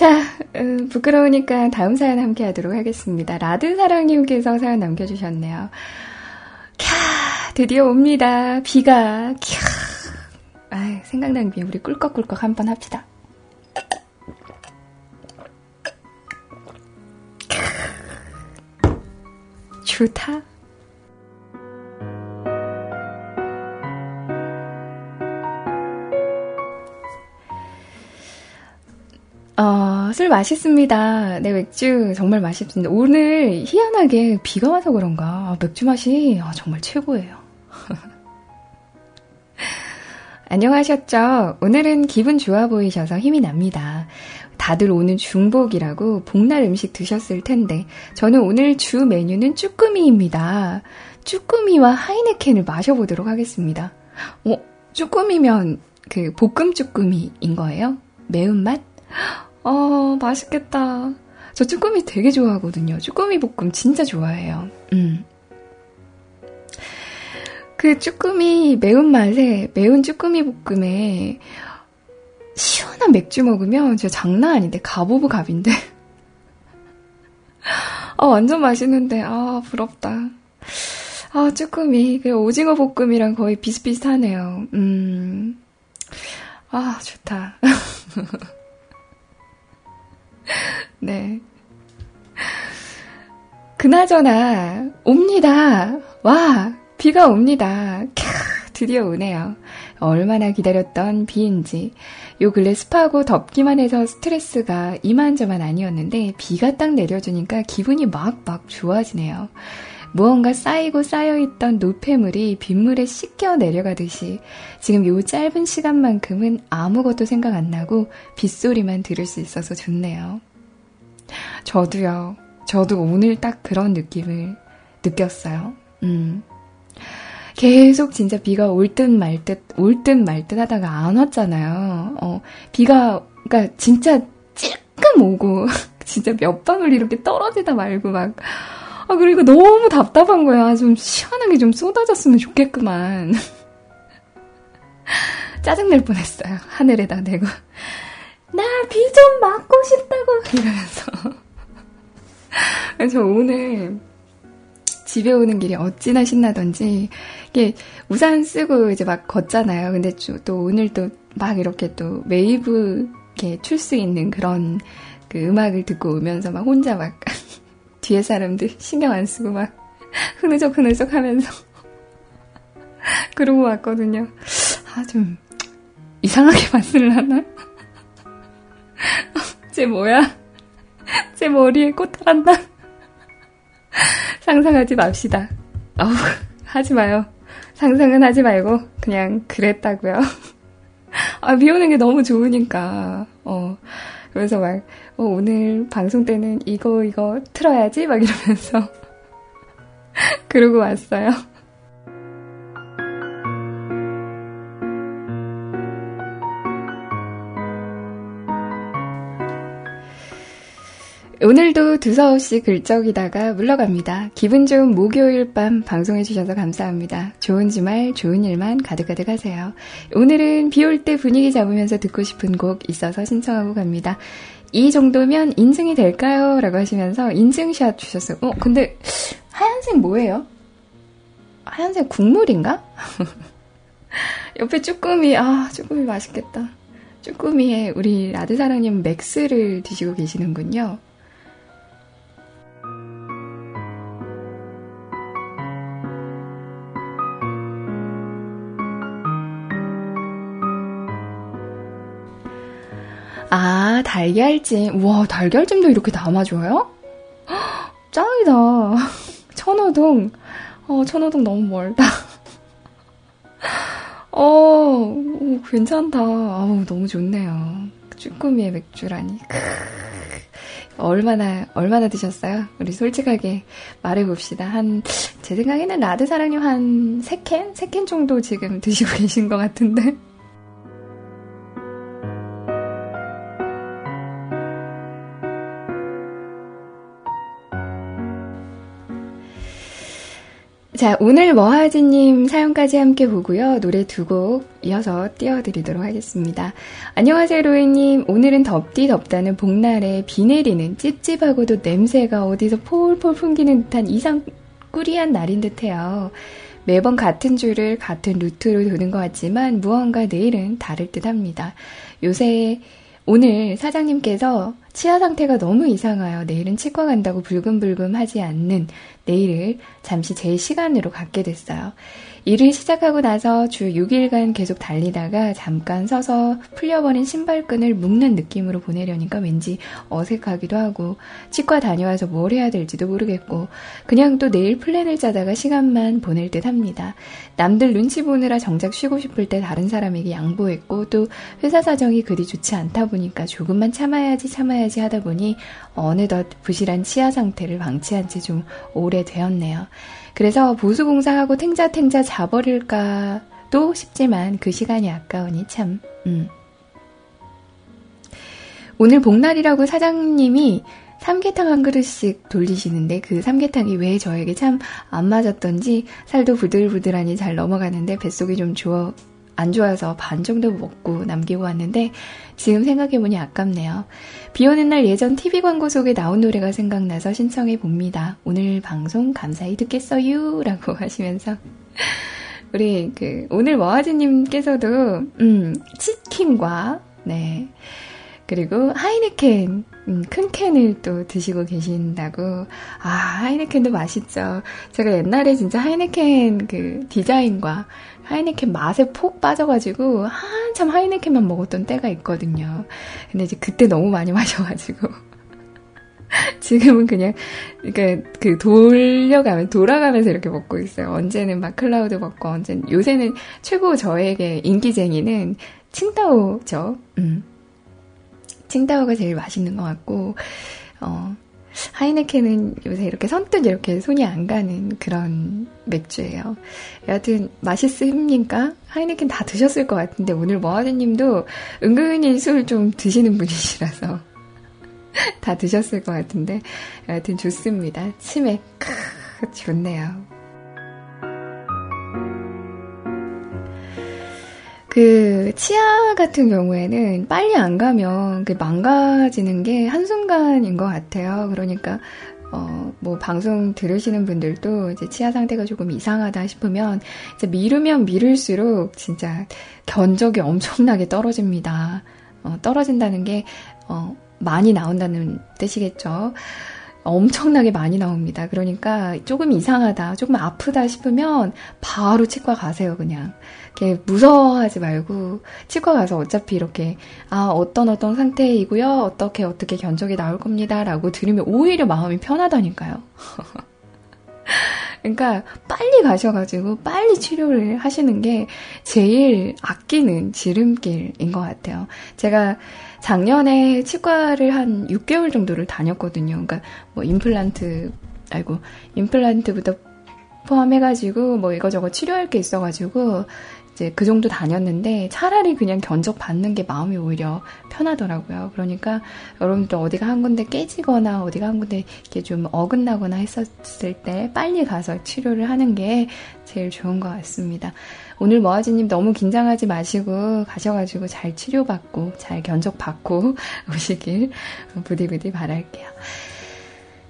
자, 음, 부끄러우니까 다음 사연 함께 하도록 하겠습니다. 라드사랑님께서 사연 남겨주셨네요. 캬, 드디어 옵니다. 비가, 캬. 아 생각나는 비 우리 꿀꺽꿀꺽 한번 합시다. 좋다. 어, 술 맛있습니다. 네, 맥주 정말 맛있습니다. 오늘 희한하게 비가 와서 그런가 맥주 맛이 어, 정말 최고예요. 안녕하셨죠? 오늘은 기분 좋아 보이셔서 힘이 납니다. 다들 오늘 중복이라고 복날 음식 드셨을 텐데 저는 오늘 주 메뉴는 쭈꾸미입니다. 쭈꾸미와 하이네켄을 마셔보도록 하겠습니다. 어, 쭈꾸미면 그 볶음 쭈꾸미인 거예요? 매운맛? 어, 맛있겠다. 저 쭈꾸미 되게 좋아하거든요. 쭈꾸미 볶음 진짜 좋아해요. 음. 그 쭈꾸미 매운맛에, 매운 쭈꾸미 볶음에 시원한 맥주 먹으면 진짜 장난 아닌데, 갑오브 갑인데. 아, 완전 맛있는데, 아, 부럽다. 아, 쭈꾸미. 그 오징어 볶음이랑 거의 비슷비슷하네요. 음. 아, 좋다. 네. 그나저나, 옵니다. 와, 비가 옵니다. 캬, 드디어 오네요. 얼마나 기다렸던 비인지. 요 근래 습하고 덥기만 해서 스트레스가 이만저만 아니었는데, 비가 딱 내려주니까 기분이 막, 막 좋아지네요. 무언가 쌓이고 쌓여있던 노폐물이 빗물에 씻겨 내려가듯이 지금 요 짧은 시간만큼은 아무것도 생각 안 나고 빗소리만 들을 수 있어서 좋네요. 저도요. 저도 오늘 딱 그런 느낌을 느꼈어요. 음. 계속 진짜 비가 올 듯 말 듯, 올 듯 말 듯 하다가 안 왔잖아요. 어, 비가, 그니까 진짜 찔끔 오고, 진짜 몇 방울 이렇게 떨어지다 말고 막, 아, 그리고 너무 답답한 거야. 좀 시원하게 좀 쏟아졌으면 좋겠구만. 짜증낼 뻔했어요. 하늘에다 대고. 나 비 좀 맞고 싶다고! 이러면서. 그래서 오늘 집에 오는 길이 어찌나 신나던지, 이게 우산 쓰고 이제 막 걷잖아요. 근데 또 오늘 또 막 이렇게 또 웨이브 이렇게 출 수 있는 그런 그 음악을 듣고 오면서 막 혼자 막 뒤에 사람들 신경 안 쓰고 막 흐느적 흐느적 하면서 그러고 왔거든요. 아, 좀 이상하게 봤을라나? 쟤 뭐야? 제 머리에 꽃탈한다. 상상하지 맙시다. 어우, 하지 마요. 상상은 하지 말고 그냥 그랬다고요. 아, 비 오는 게 너무 좋으니까. 어. 그래서 막 어, 오늘 방송 때는 이거 이거 틀어야지 막 이러면서 그러고 왔어요. 오늘도 두서없이 글적이다가 물러갑니다. 기분 좋은 목요일 밤 방송해주셔서 감사합니다. 좋은 주말, 좋은 일만 가득가득 하세요. 오늘은 비 올 때 분위기 잡으면서 듣고 싶은 곡 있어서 신청하고 갑니다. 이 정도면 인증이 될까요? 라고 하시면서 인증샷 주셨어요. 어, 근데 하얀색 뭐예요? 하얀색 국물인가? 옆에 쭈꾸미, 아, 쭈꾸미 맛있겠다. 쭈꾸미에 우리 라드사랑님 맥스를 드시고 계시는군요. 아, 달걀찜. 와, 달걀찜도 이렇게 담아줘요? 짱이다. 천호동. 어, 천호동 너무 멀다. 어, 오, 괜찮다. 아우, 너무 좋네요. 쭈꾸미의 맥주라니. 얼마나, 얼마나 드셨어요? 우리 솔직하게 말해봅시다. 한, 제 생각에는 라드 사랑님 한 3캔? 3캔 정도 지금 드시고 계신 것 같은데. 자, 오늘 머하지님 사연까지 함께 보고요. 노래 두 곡 이어서 띄워드리도록 하겠습니다. 안녕하세요, 로이님. 오늘은 덥디 덥다는 복날에 비 내리는 찝찝하고도 냄새가 어디서 폴폴 풍기는 듯한 이상 꾸리한 날인 듯해요. 매번 같은 줄을 같은 루트로 도는 것 같지만 무언가 내일은 다를 듯 합니다. 요새 오늘 사장님께서 치아 상태가 너무 이상하여 내일은 치과 간다고 불금불금 하지 않는 내일을 잠시 제 시간으로 갖게 됐어요. 일을 시작하고 나서 주 6일간 계속 달리다가 잠깐 서서 풀려버린 신발끈을 묶는 느낌으로 보내려니까 왠지 어색하기도 하고 치과 다녀와서 뭘 해야 될지도 모르겠고 그냥 또 내일 플랜을 짜다가 시간만 보낼 듯 합니다. 남들 눈치 보느라 정작 쉬고 싶을 때 다른 사람에게 양보했고 또 회사 사정이 그리 좋지 않다 보니까 조금만 참아야지 참아야지 하다 보니 어느덧 부실한 치아 상태를 방치한 지 좀 오래되었네요. 그래서 보수공사하고 탱자탱자 자버릴까도 싶지만 그 시간이 아까우니 참, 음. 오늘 복날이라고 사장님이 삼계탕 한 그릇씩 돌리시는데 그 삼계탕이 왜 저에게 참 안 맞았던지 살도 부들부들하니 잘 넘어가는데 뱃속이 좀 좋아, 안 좋아서 반 정도 먹고 남기고 왔는데 지금 생각해보니 아깝네요. 비 오는 날 예전 TV 광고 속에 나온 노래가 생각나서 신청해 봅니다. 오늘 방송 감사히 듣겠어요. 라고 하시면서 우리 그 오늘 머아지님께서도 음, 치킨과 네 그리고 하이네켄 음, 큰 캔을 또 드시고 계신다고. 아, 하이네켄도 맛있죠. 제가 옛날에 진짜 하이네켄 그 디자인과 하이네켄 맛에 폭 빠져가지고 한참 하이네켄만 먹었던 때가 있거든요. 근데 이제 그때 너무 많이 마셔가지고. 지금은 그냥, 그러니까 그 돌려가면, 돌아가면서 이렇게 먹고 있어요. 언제는 막 클라우드 먹고, 언제는, 요새는 최고 저에게 인기쟁이는 칭따오죠. 음. 칭따오가 제일 맛있는 것 같고, 어, 하이네켄은 요새 이렇게 선뜻 이렇게 손이 안 가는 그런 맥주예요. 여하튼 맛있습니까? 하이네켄 다 드셨을 것 같은데 오늘 머하드님도 은근히 술 좀 드시는 분이시라서 다 드셨을 것 같은데 여하튼 좋습니다. 치맥 크, 좋네요. 그 치아 같은 경우에는 빨리 안 가면 그 망가지는 게 한순간인 것 같아요. 그러니까 어, 뭐, 방송 들으시는 분들도 이제 치아 상태가 조금 이상하다 싶으면, 이제 미루면 미룰수록 진짜 견적이 엄청나게 떨어집니다. 어, 떨어진다는 게, 어, 많이 나온다는 뜻이겠죠. 엄청나게 많이 나옵니다. 그러니까 조금 이상하다, 조금 아프다 싶으면 바로 치과 가세요, 그냥. 이렇게 무서워하지 말고 치과 가서 어차피 이렇게 아, 어떤 어떤 상태이고요. 어떻게 어떻게 견적이 나올 겁니다라고 들으면 오히려 마음이 편하다니까요. 그러니까 빨리 가셔가지고 빨리 치료를 하시는 게 제일 아끼는 지름길인 것 같아요. 제가 작년에 치과를 한 6개월 정도를 다녔거든요. 그러니까 뭐 임플란트, 아이고, 임플란트부터 포함해가지고 뭐 이거저거 치료할 게 있어가지고 이제 그 정도 다녔는데 차라리 그냥 견적 받는 게 마음이 오히려 편하더라고요. 그러니까 여러분도 어디가 한 군데 깨지거나 어디가 한 군데 이렇게 좀 어긋나거나 했었을 때 빨리 가서 치료를 하는 게 제일 좋은 것 같습니다. 오늘 머아지님 너무 긴장하지 마시고 가셔가지고 잘 치료받고 잘 견적받고 오시길 부디부디 바랄게요.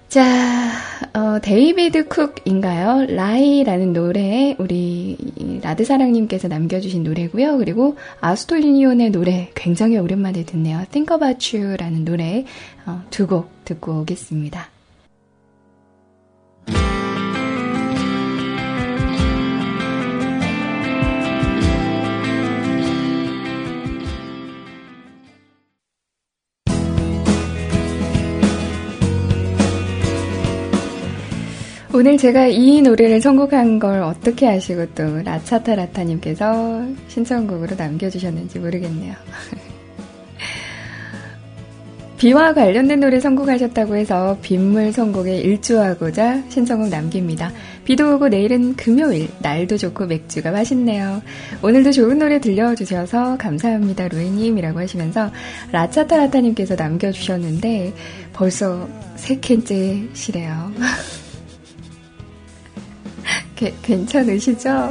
자, 어, 데이비드 쿡인가요? Lie라는 노래, 우리 라드사랑님께서 남겨주신 노래고요. 그리고 아스톨리니온의 노래 굉장히 오랜만에 듣네요. Think About You라는 노래 어, 두곡 듣고 오겠습니다. 오늘 제가 이 노래를 선곡한 걸 어떻게 아시고 또 라차타라타님께서 신청곡으로 남겨주셨는지 모르겠네요. 비와 관련된 노래 선곡하셨다고 해서 빗물 선곡에 일조하고자 신청곡 남깁니다. 비도 오고 내일은 금요일, 날도 좋고 맥주가 맛있네요. 오늘도 좋은 노래 들려주셔서 감사합니다, 루이님이라고 하시면서 라차타라타님께서 남겨주셨는데 벌써 세 캔째시래요. 게, 괜찮으시죠?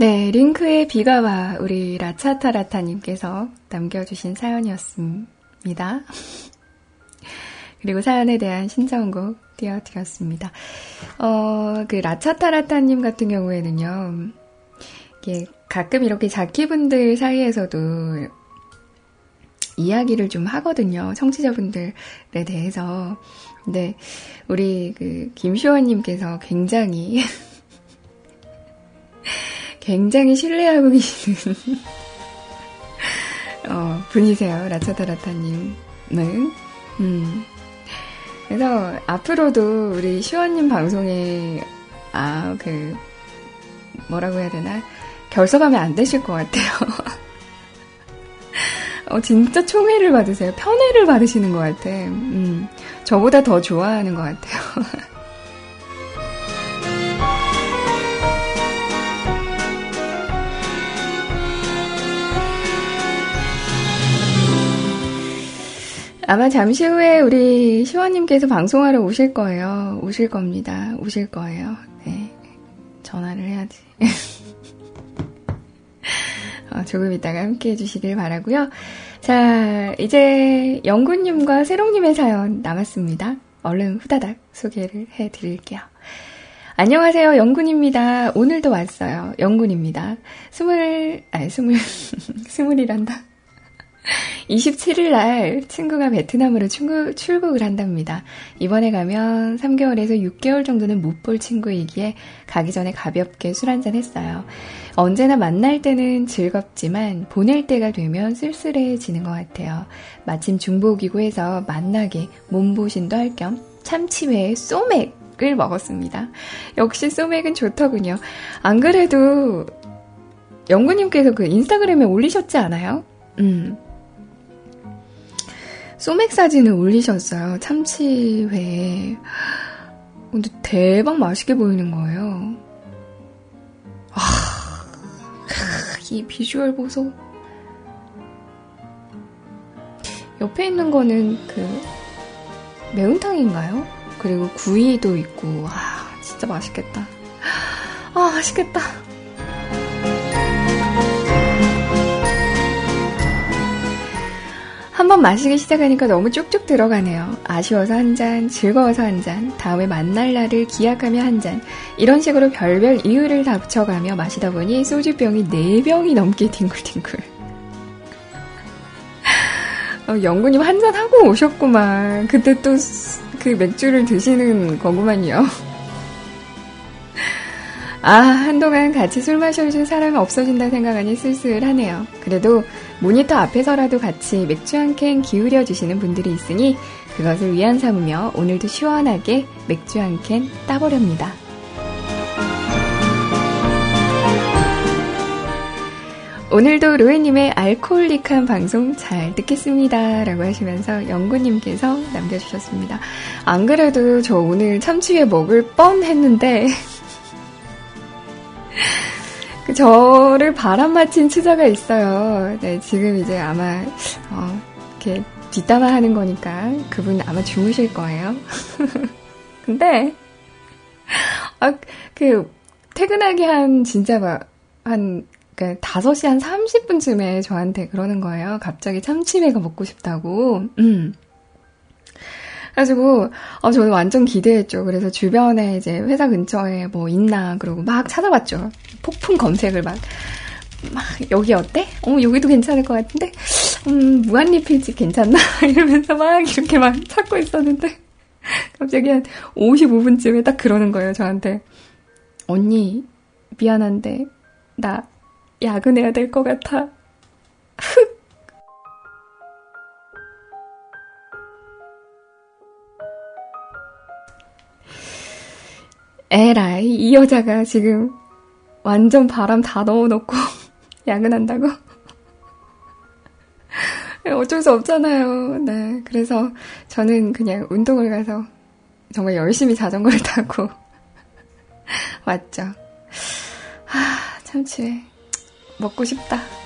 네, 링크에 비가 와 우리 라차타라타님께서 남겨주신 사연이었습니다. 그리고 사연에 대한 신청곡 띄워드렸습니다. 어, 그 라차타라타님 같은 경우에는요, 이게 가끔 이렇게 자키분들 사이에서도 이야기를 좀 하거든요. 청취자분들에 대해서. 근데 우리 그 김시원님께서 굉장히 굉장히 신뢰하고 계시는 어, 분이세요. 라차타라타님은. 음. 그래서 앞으로도 우리 시원님 방송에 아 그 뭐라고 해야 되나 결석하면 안 되실 것 같아요. 어, 진짜 총애를 받으세요. 편애를 받으시는 것 같아. 음, 저보다 더 좋아하는 것 같아요. 아마 잠시 후에 우리 시원님께서 방송하러 오실 거예요. 오실 겁니다. 오실 거예요. 네. 전화를 해야지. 어, 조금 있다가 함께 해주시길 바라고요 자, 이제 영구님과 세롱님의 사연 남았습니다. 얼른 후다닥 소개를 해드릴게요. 안녕하세요. 영군입니다. 오늘도 왔어요. 영군입니다. 스물, 아니, 스물, 스물이란다. 27일 날 친구가 베트남으로 출국, 출국을 한답니다. 이번에 가면 3개월에서 6개월 정도는 못 볼 친구이기에 가기 전에 가볍게 술 한잔 했어요. 언제나 만날 때는 즐겁지만 보낼 때가 되면 쓸쓸해지는 것 같아요. 마침 중복이고 해서 만나게 몸보신도 할 겸 참치회에 소맥을 먹었습니다. 역시 소맥은 좋더군요. 안 그래도 영구님께서 그 인스타그램에 올리셨지 않아요? 음. 소맥 사진을 올리셨어요. 참치회에. 근데 대박 맛있게 보이는 거예요. 아, 이 비주얼 보소. 옆에 있는 거는 그 매운탕인가요? 그리고 구이도 있고, 아, 진짜 맛있겠다. 아, 맛있겠다. 한번 마시기 시작하니까 너무 쭉쭉 들어가네요. 아쉬워서 한 잔, 즐거워서 한 잔, 다음에 만날 날을 기약하며 한 잔. 이런 식으로 별별 이유를 다 붙여가며 마시다 보니 소주병이 4병이 넘게 뒹굴뒹굴. 어, 영구님 한 잔 하고 오셨구만. 그때 또 그 맥주를 드시는 거구만요. 아, 한동안 같이 술 마셔줄 사람이 없어진다 생각하니 쓸쓸하네요. 그래도 모니터 앞에서라도 같이 맥주 한 캔 기울여 주시는 분들이 있으니 그것을 위안 삼으며 오늘도 시원하게 맥주 한 캔 따보렵니다. 오늘도 로에님의 알코올릭한 방송 잘 듣겠습니다. 라고 하시면서 영구님께서 남겨주셨습니다. 안 그래도 저 오늘 참치회 먹을 뻔 했는데, 그 저를 바람 맞힌 치자가 있어요. 네, 지금 이제 아마, 어, 이렇게 뒷담화 하는 거니까 그분 아마 주무실 거예요. 근데, 아, 그, 퇴근하기 한, 진짜 막, 한, 그, 5시 한 30분쯤에 저한테 그러는 거예요. 갑자기 참치회가 먹고 싶다고. 음. 그래가지고, 어, 저는 완전 기대했죠. 그래서 주변에 이제 회사 근처에 뭐 있나, 그러고 막 찾아봤죠. 폭풍 검색을 막, 막, 여기 어때? 어, 여기도 괜찮을 것 같은데? 음, 무한리필집 괜찮나? 이러면서 막 이렇게 막 찾고 있었는데, 갑자기 한 55분쯤에 딱 그러는 거예요, 저한테. 언니, 미안한데, 나 야근해야 될 것 같아. 흑! 에라이, 이 여자가 지금 완전 바람 다 넣어놓고 야근한다고? 어쩔 수 없잖아요. 네. 그래서 저는 그냥 운동을 가서 정말 열심히 자전거를 타고 왔죠. 하, 참치 먹고 싶다.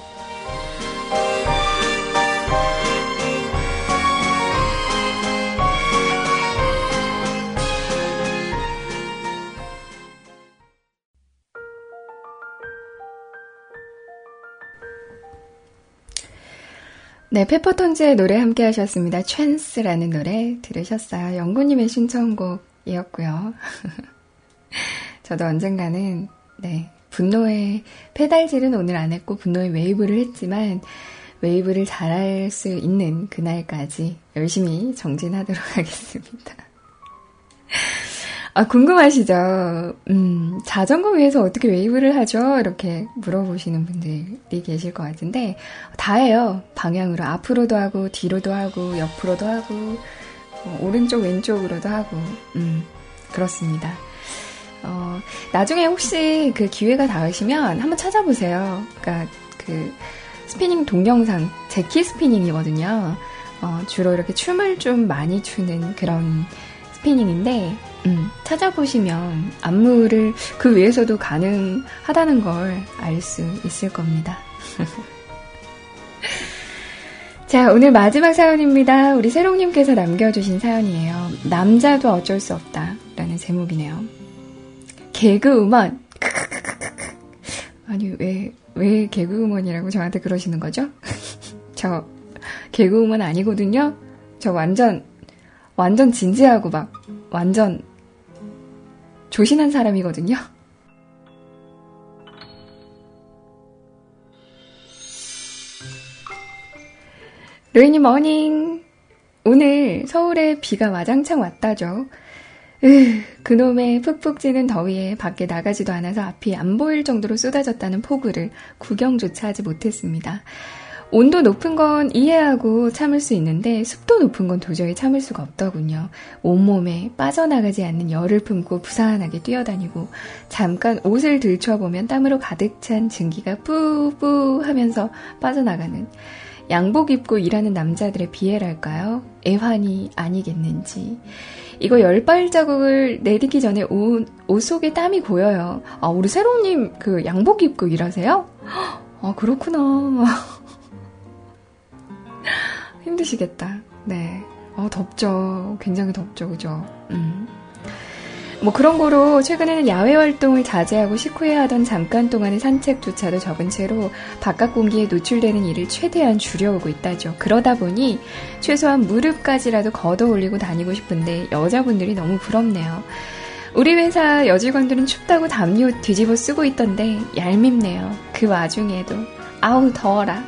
네, 페퍼톤즈의 노래 함께 하셨습니다. 찬스라는 노래 들으셨어요. 영구님의 신청곡이었고요. 저도 언젠가는, 네, 분노의 페달질은 오늘 안 했고, 분노의 웨이브를 했지만, 웨이브를 잘할 수 있는 그날까지 열심히 정진하도록 하겠습니다. 아, 궁금하시죠? 음, 자전거 위에서 어떻게 웨이브를 하죠? 이렇게 물어보시는 분들이 계실 것 같은데, 다해요. 방향으로. 앞으로도 하고, 뒤로도 하고, 옆으로도 하고, 어, 오른쪽, 왼쪽으로도 하고, 음, 그렇습니다. 어, 나중에 혹시 그 기회가 닿으시면 한번 찾아보세요. 그니까, 그, 스피닝 동영상, 제키 스피닝이거든요. 어, 주로 이렇게 춤을 좀 많이 추는 그런 spinning인데, 음, 찾아보시면 안무를 그 위에서도 가능하다는 걸 알 수 있을 겁니다. 자, 오늘 마지막 사연입니다. 우리 새롱님께서 남겨주신 사연이에요. 남자도 어쩔 수 없다. 라는 제목이네요. 개그우먼. 아니, 왜, 왜 개그우먼이라고 저한테 그러시는 거죠? 저 개그우먼 아니거든요? 저 완전, 완전 진지하고 막, 완전 조신한 사람이거든요. 루이님 머닝. 오늘 서울에 비가 와장창 왔다죠. 으, 그놈의 푹푹 찌는 더위에 밖에 나가지도 않아서 앞이 안 보일 정도로 쏟아졌다는 폭우를 구경조차 하지 못했습니다. 온도 높은 건 이해하고 참을 수 있는데 습도 높은 건 도저히 참을 수가 없더군요. 온몸에 빠져나가지 않는 열을 품고 부산하게 뛰어다니고 잠깐 옷을 들춰보면 땀으로 가득 찬 증기가 뿌뿌 하면서 빠져나가는 양복 입고 일하는 남자들의 비애랄까요? 애환이 아니겠는지. 이거 열 발자국을 내딛기 전에 옷, 옷 속에 땀이 고여요. 아, 우리 새로님 그 양복 입고 일하세요? 아, 그렇구나. 힘드시겠다. 네. 어, 덥죠. 굉장히 덥죠. 그죠? 음. 뭐 그런 거로 최근에는 야외 활동을 자제하고 식후에 하던 잠깐 동안의 산책조차도 적은 채로 바깥 공기에 노출되는 일을 최대한 줄여오고 있다죠. 그러다 보니 최소한 무릎까지라도 걷어 올리고 다니고 싶은데 여자분들이 너무 부럽네요. 우리 회사 여직원들은 춥다고 담요 뒤집어 쓰고 있던데 얄밉네요. 그 와중에도 아우 더워라.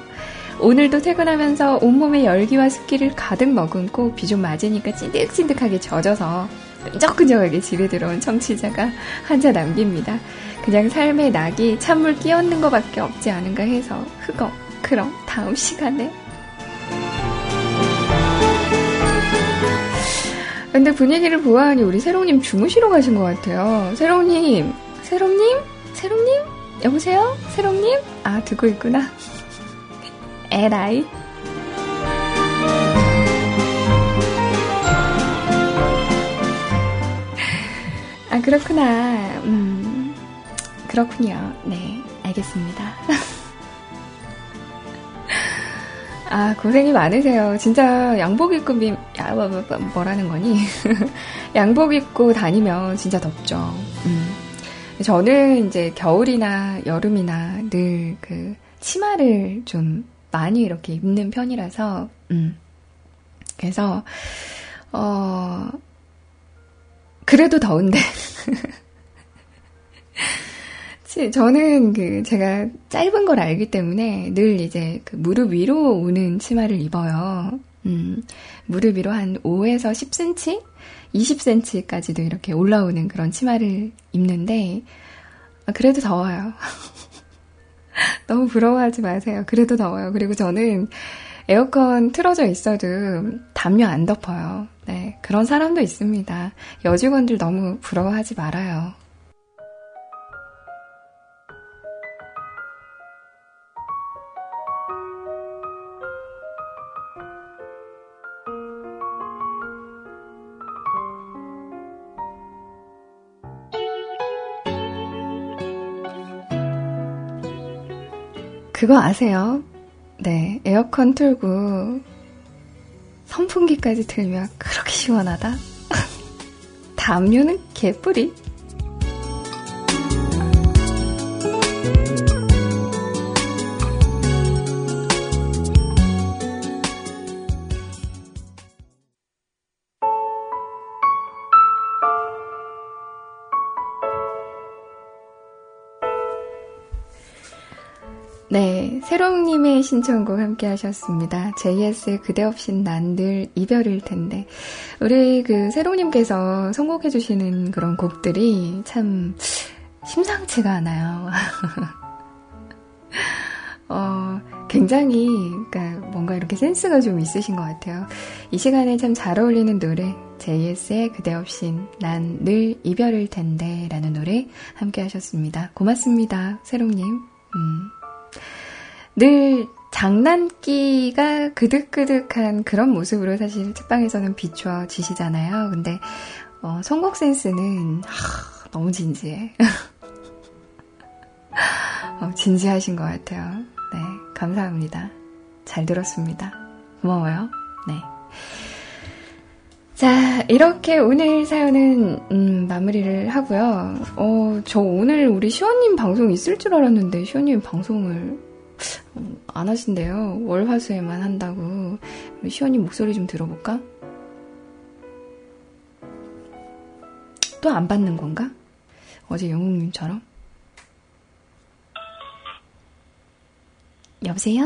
오늘도 퇴근하면서 온몸에 열기와 습기를 가득 머금고 비 좀 맞으니까 찐득찐득하게 젖어서 끈적끈적하게 집에 들어온 청취자가 한자 남깁니다. 그냥 삶의 낙이 찬물 끼얹는 것밖에 없지 않은가 해서 흑어. 그럼 다음 시간에 근데 분위기를 보아하니 우리 새롱님 주무시러 가신 것 같아요. 새롱님, 새롱님, 새롱님, 여보세요, 새롱님. 아 듣고 있구나. 에라이. 아, 그렇구나. 음, 그렇군요. 네, 알겠습니다. 아, 고생이 많으세요. 진짜 양복 입고, 미, 야, 뭐, 뭐, 뭐 뭐라는 거니? 양복 입고 다니면 진짜 덥죠. 음. 저는 이제 겨울이나 여름이나 늘 그 치마를 좀 많이 이렇게 입는 편이라서, 음. 그래서, 어, 그래도 더운데. 저는 그 제가 짧은 걸 알기 때문에 늘 이제 그 무릎 위로 오는 치마를 입어요. 음, 무릎 위로 한 5에서 10cm? 20cm까지도 이렇게 올라오는 그런 치마를 입는데, 아, 그래도 더워요. 너무 부러워하지 마세요. 그래도 더워요. 그리고 저는 에어컨 틀어져 있어도 담요 안 덮어요. 네, 그런 사람도 있습니다. 여직원들 너무 부러워하지 말아요. 그거 아세요? 네, 에어컨 틀고 선풍기까지 틀면 그렇게 시원하다? 담요는 개뿌리. 네, 새롱님의 신청곡 함께 하셨습니다. JS의 그대 없인 난 늘 이별일 텐데. 우리 그 새롱님께서 선곡해주시는 그런 곡들이 참 심상치가 않아요. 어, 굉장히, 그니까 뭔가 이렇게 센스가 좀 있으신 것 같아요. 이 시간에 참 잘 어울리는 노래, JS의 그대 없인 난 늘 이별일 텐데 라는 노래 함께 하셨습니다. 고맙습니다, 새롱님. 음. 늘 장난기가 그득그득한 그런 모습으로 사실 책방에서는 비춰지시잖아요. 근데 어, 선곡 센스는 하, 너무 진지해. 어, 진지하신 것 같아요. 네, 감사합니다. 잘 들었습니다. 고마워요. 네. 자, 이렇게 오늘 사연은, 음, 마무리를 하고요. 어, 저 오늘 우리 시원님 방송 있을 줄 알았는데, 시원님 방송을 어, 안 하신대요. 월화수에만 한다고. 시원님 목소리 좀 들어볼까? 또 안 받는 건가? 어제 영웅님처럼? 여보세요?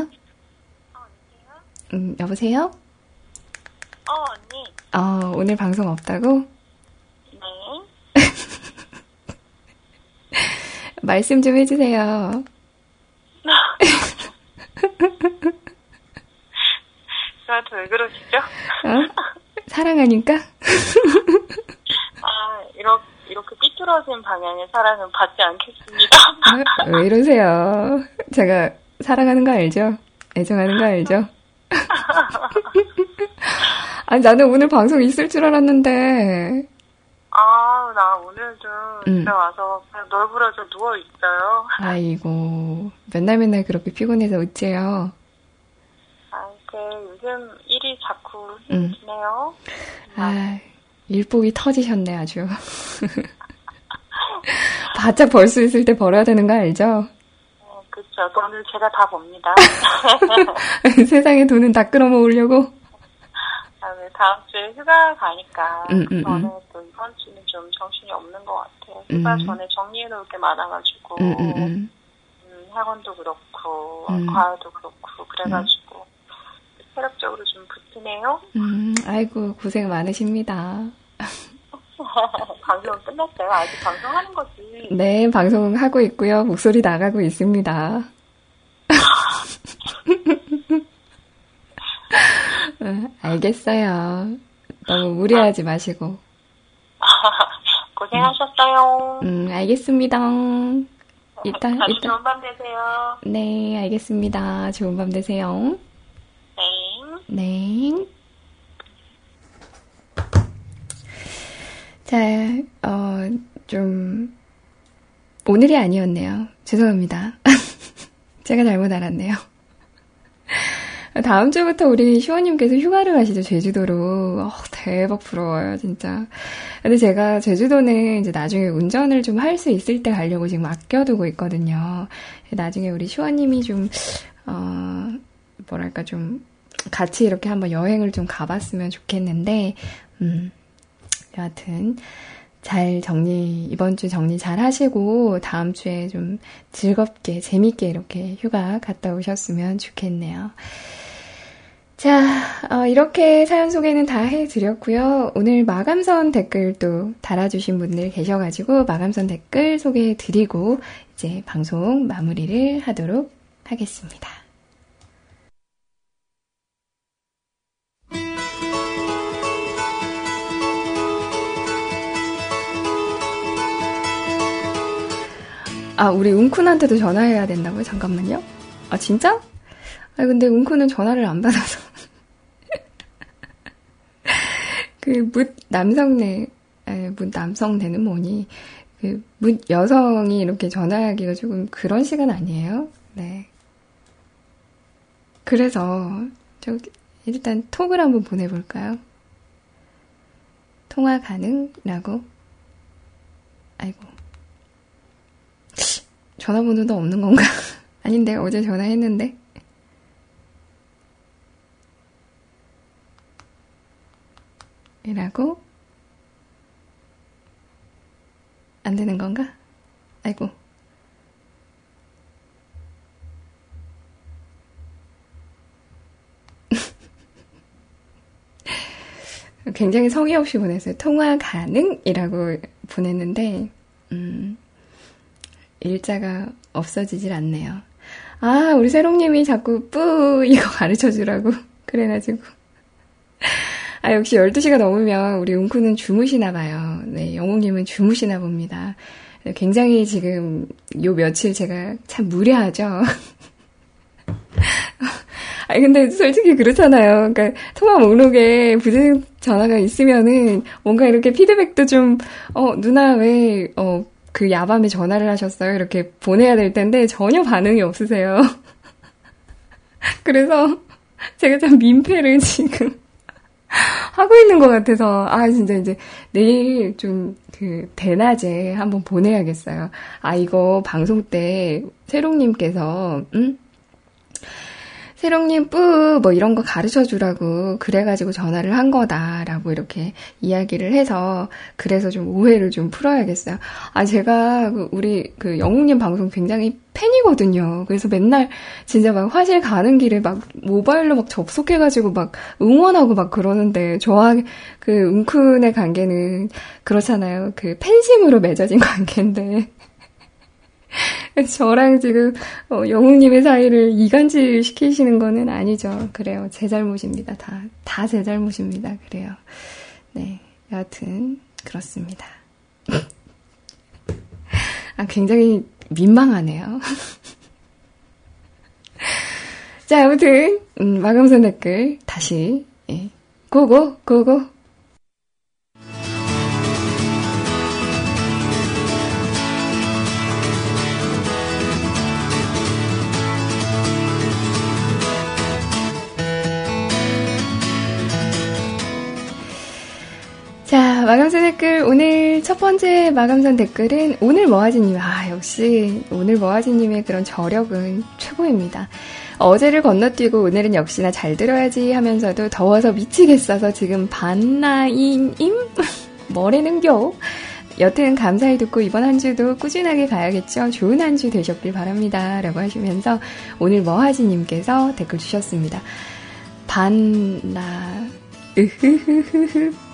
어, 여보세요? 음, 여보세요? 어, 언니. 어, 오늘 방송 없다고? 네. 말씀 좀 해주세요. 저한테 왜 그러시죠? 어? 사랑하니까? 아, 이렇게, 이렇게 삐뚤어진 방향의 사랑은 받지 않겠습니다. 아, 왜 이러세요? 제가 사랑하는 거 알죠? 애정하는 거 알죠? 아니, 나는 오늘 방송 있을 줄 알았는데. 아, 나 오늘도 음. 집에 와서 그냥 널브러져 누워있어요. 아이고, 맨날 맨날 그렇게 피곤해서 어째요? 아, 그, 요즘 일이 자꾸 힘드네요. 음. 아, 일복이 터지셨네, 아주. 바짝 벌 수 있을 때 벌어야 되는 거 알죠? 네, 그렇죠. 돈을 제가 다 봅니다. 세상에 돈은 다 끌어모으려고? 다음 주에 휴가 가니까 음, 음, 저는 음. 또 이번 주는 좀 정신이 없는 것 같아요. 휴가 음. 전에 정리해놓을 게 많아가지고 음, 음, 학원도 그렇고 과외도 그렇고 그래가지고 체력적으로 좀 붙으네요. 아이고 고생 많으십니다. 방송 끝났어요? 아직 방송하는 거지? 네, 방송하고 있고요. 목소리 나가고 있습니다. 알겠어요. 너무 무리하지 마시고. 고생하셨어요. 음, 알겠습니다. 이따, 이따. 좋은 밤 되세요. 네, 알겠습니다. 좋은 밤 되세요. 네. 네. 자, 어, 좀, 오늘이 아니었네요. 죄송합니다. 제가 잘못 알았네요. 다음 주부터 우리 시원님께서 휴가를 가시죠, 제주도로. 어, 대박 부러워요, 진짜. 근데 제가 제주도는 이제 나중에 운전을 좀 할 수 있을 때 가려고 지금 아껴두고 있거든요. 나중에 우리 시원님이 좀, 어, 뭐랄까, 좀, 같이 이렇게 한번 여행을 좀 가봤으면 좋겠는데, 음, 여하튼, 잘 정리, 이번 주 정리 잘 하시고, 다음 주에 좀 즐겁게, 재밌게 이렇게 휴가 갔다 오셨으면 좋겠네요. 자, 어, 이렇게 사연 소개는 다 해드렸고요. 오늘 마감선 댓글도 달아주신 분들 계셔가지고 마감선 댓글 소개해드리고 이제 방송 마무리를 하도록 하겠습니다. 아, 우리 웅쿤한테도 전화해야 된다고요? 잠깐만요. 아, 진짜? 아, 근데 웅쿤은 전화를 안 받아서. 그, 묻, 남성네, 에, 묻 남성대는 뭐니? 그, 묻 여성이 이렇게 전화하기가 조금 그런 시간 아니에요? 네. 그래서, 저, 일단 톡을 한번 보내볼까요? 통화 가능?라고. 아이고. 전화번호도 없는 건가? 아닌데, 어제 전화했는데. 이라고? 안 되는 건가? 아이고. 굉장히 성의 없이 보냈어요. 통화 가능이라고 보냈는데, 음, 일자가 없어지질 않네요. 아, 우리 세롱님이 자꾸 뿌 이거 가르쳐 주라고 그래가지고. 아, 역시 12시가 넘으면 우리 웅쿠는 주무시나 봐요. 네, 영웅님은 주무시나 봅니다. 굉장히 지금 요 며칠 제가 참 무례하죠. 아니, 근데 솔직히 그렇잖아요. 그러니까 통화 목록에 부재 전화가 있으면은 뭔가 이렇게 피드백도 좀, 어, 누나 왜, 어, 그 야밤에 전화를 하셨어요? 이렇게 보내야 될 텐데 전혀 반응이 없으세요. 그래서 제가 참 민폐를 지금 하고 있는 것 같아서 아 진짜 이제 내일 좀 그 대낮에 한번 보내야겠어요. 아 이거 방송 때 세롱님께서 음 세롱님 뿌, 뭐 이런 거 가르쳐 주라고 그래가지고 전화를 한 거다라고 이렇게 이야기를 해서 그래서 좀 오해를 좀 풀어야겠어요. 아, 제가 그 우리 그 영웅님 방송 굉장히 팬이거든요. 그래서 맨날 진짜 막 화실 가는 길에 막 모바일로 막 접속해가지고 막 응원하고 막 그러는데 저와 그 웅쿤의 관계는 그렇잖아요. 그 팬심으로 맺어진 관계인데. 저랑 지금 어, 영웅님의 사이를 이간질 시키시는 거는 아니죠. 그래요. 제 잘못입니다. 다, 다 제 잘못입니다. 그래요. 네. 여하튼, 그렇습니다. 아, 굉장히 민망하네요. 자, 아무튼, 음, 마감선 댓글 다시, 예. 고고, 고고. 마감선 댓글, 오늘 첫 번째 마감선 댓글은 오늘 뭐하지님. 아, 역시 오늘 뭐하지님의 그런 저력은 최고입니다. 어제를 건너뛰고 오늘은 역시나 잘 들어야지 하면서도 더워서 미치겠어서 지금 반나인임? 뭐래는겨? 여튼 감사히 듣고 이번 한 주도 꾸준하게 가야겠죠. 좋은 한 주 되셨길 바랍니다. 라고 하시면서 오늘 뭐하지님께서 댓글 주셨습니다. 반나, 으흐흐흐흐.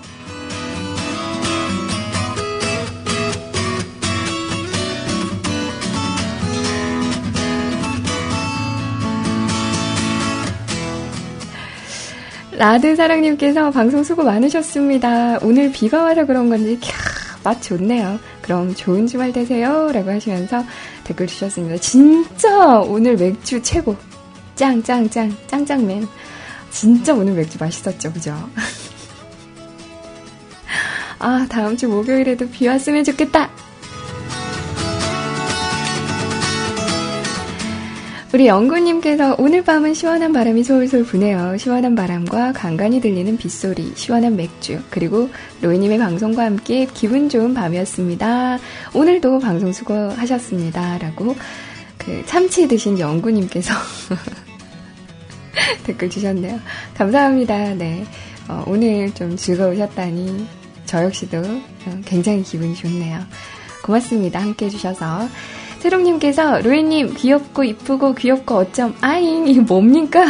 라드 사랑님께서 방송 수고 많으셨습니다. 오늘 비가 와서 그런 건지 캬, 맛 좋네요. 그럼 좋은 주말 되세요. 라고 하시면서 댓글 주셨습니다. 진짜 오늘 맥주 최고. 짱짱짱 짱짱맨. 진짜 오늘 맥주 맛있었죠. 그죠? 아 다음 주 목요일에도 비 왔으면 좋겠다. 우리 영구님께서 오늘 밤은 시원한 바람이 솔솔 부네요. 시원한 바람과 간간히 들리는 빗소리, 시원한 맥주, 그리고 로이님의 방송과 함께 기분 좋은 밤이었습니다. 오늘도 방송 수고하셨습니다. 라고 그 참치 드신 영구님께서 댓글 주셨네요. 감사합니다. 네. 어, 오늘 좀 즐거우셨다니 저 역시도 어, 굉장히 기분이 좋네요. 고맙습니다. 함께 해주셔서. 새롱님께서 루이님 귀엽고 이쁘고 귀엽고 어쩜 아잉 이게 뭡니까?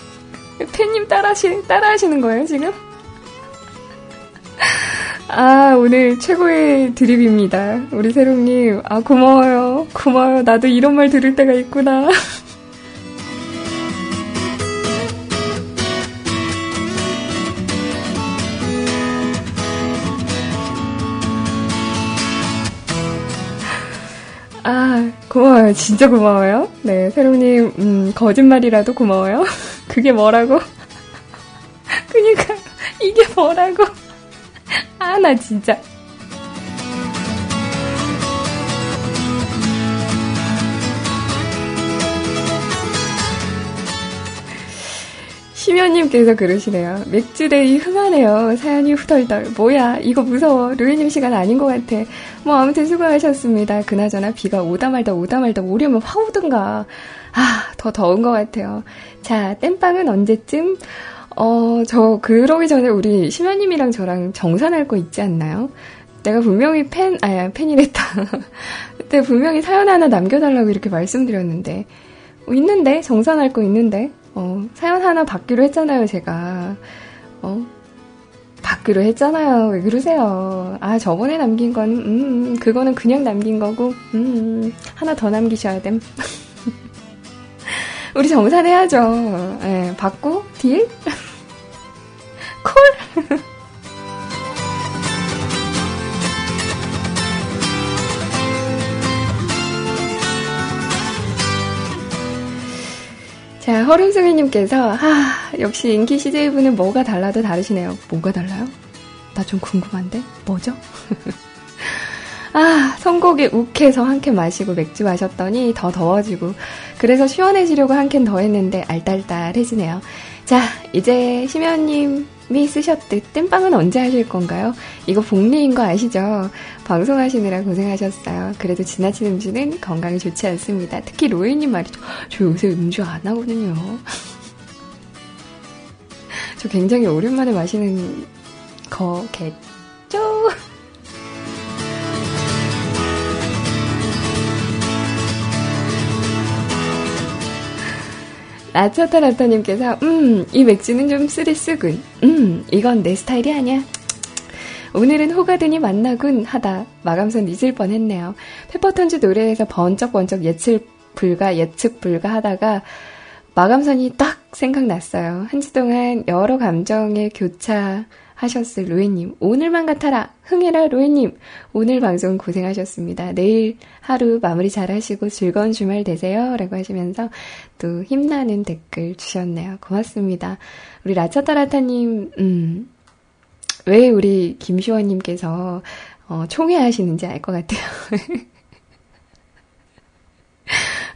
팬님 따라하시, 따라하시는 거예요 지금? 아 오늘 최고의 드립입니다 우리 새롱님 아 고마워요 고마워요 나도 이런 말 들을 때가 있구나 고마워요. 진짜 고마워요. 네, 새롱님, 음, 거짓말이라도 고마워요. 그게 뭐라고? 그니까, 이게 뭐라고? 아, 나 진짜. 심연님께서 그러시네요. 맥주데이 흥하네요. 사연이 후덜덜. 뭐야, 이거 무서워. 루이님 시간 아닌 것 같아. 뭐, 아무튼 수고하셨습니다. 그나저나 비가 오다 말다 오다 말다 오려면 화 오든가. 아, 더 더운 것 같아요. 자, 땜빵은 언제쯤? 어, 저, 그러기 전에 우리 심연님이랑 저랑 정산할 거 있지 않나요? 내가 분명히 팬, 아야, 팬이랬다. 그때 분명히 사연 하나 남겨달라고 이렇게 말씀드렸는데. 어, 있는데? 정산할 거 있는데? 어, 사연 하나 받기로 했잖아요, 제가. 어, 받기로 했잖아요. 왜 그러세요? 아, 저번에 남긴 건, 음, 그거는 그냥 남긴 거고, 음, 하나 더 남기셔야 됨. 우리 정산해야죠. 예, 받고, 딜? 콜? 자, 허름승희님께서, 아, 역시 인기 CJ분은 뭐가 달라도 다르시네요. 뭐가 달라요? 나 좀 궁금한데? 뭐죠? 아, 선곡에 욱해서 한 캔 마시고 맥주 마셨더니 더 더워지고, 그래서 시원해지려고 한 캔 더 했는데 알딸딸해지네요. 자, 이제 심연님 이 쓰셨듯 땜빵은 언제 하실 건가요? 이거 복리인 거 아시죠? 방송하시느라 고생하셨어요. 그래도 지나친 음주는 건강에 좋지 않습니다. 특히 로이님 말이죠. 저 요새 음주 안 하거든요. 저 굉장히 오랜만에 마시는 거겠죠? 라차타 라타님께서, 음, 이 맥주는 좀 쓰리쓰군. 음, 이건 내 스타일이 아니야. 오늘은 호가든이 만나군 하다 마감선 잊을 뻔 했네요. 페퍼톤즈 노래에서 번쩍번쩍 예측 불가, 예측 불가 하다가 마감선이 딱 생각났어요. 한 주 동안 여러 감정의 교차, 하셨을 로에님. 오늘만 같아라. 흥해라, 로에님. 오늘 방송 고생하셨습니다. 내일 하루 마무리 잘 하시고 즐거운 주말 되세요. 라고 하시면서 또 힘나는 댓글 주셨네요. 고맙습니다. 우리 라차타라타님, 음, 왜 우리 김시원님께서 어, 총회하시는지 알 것 같아요.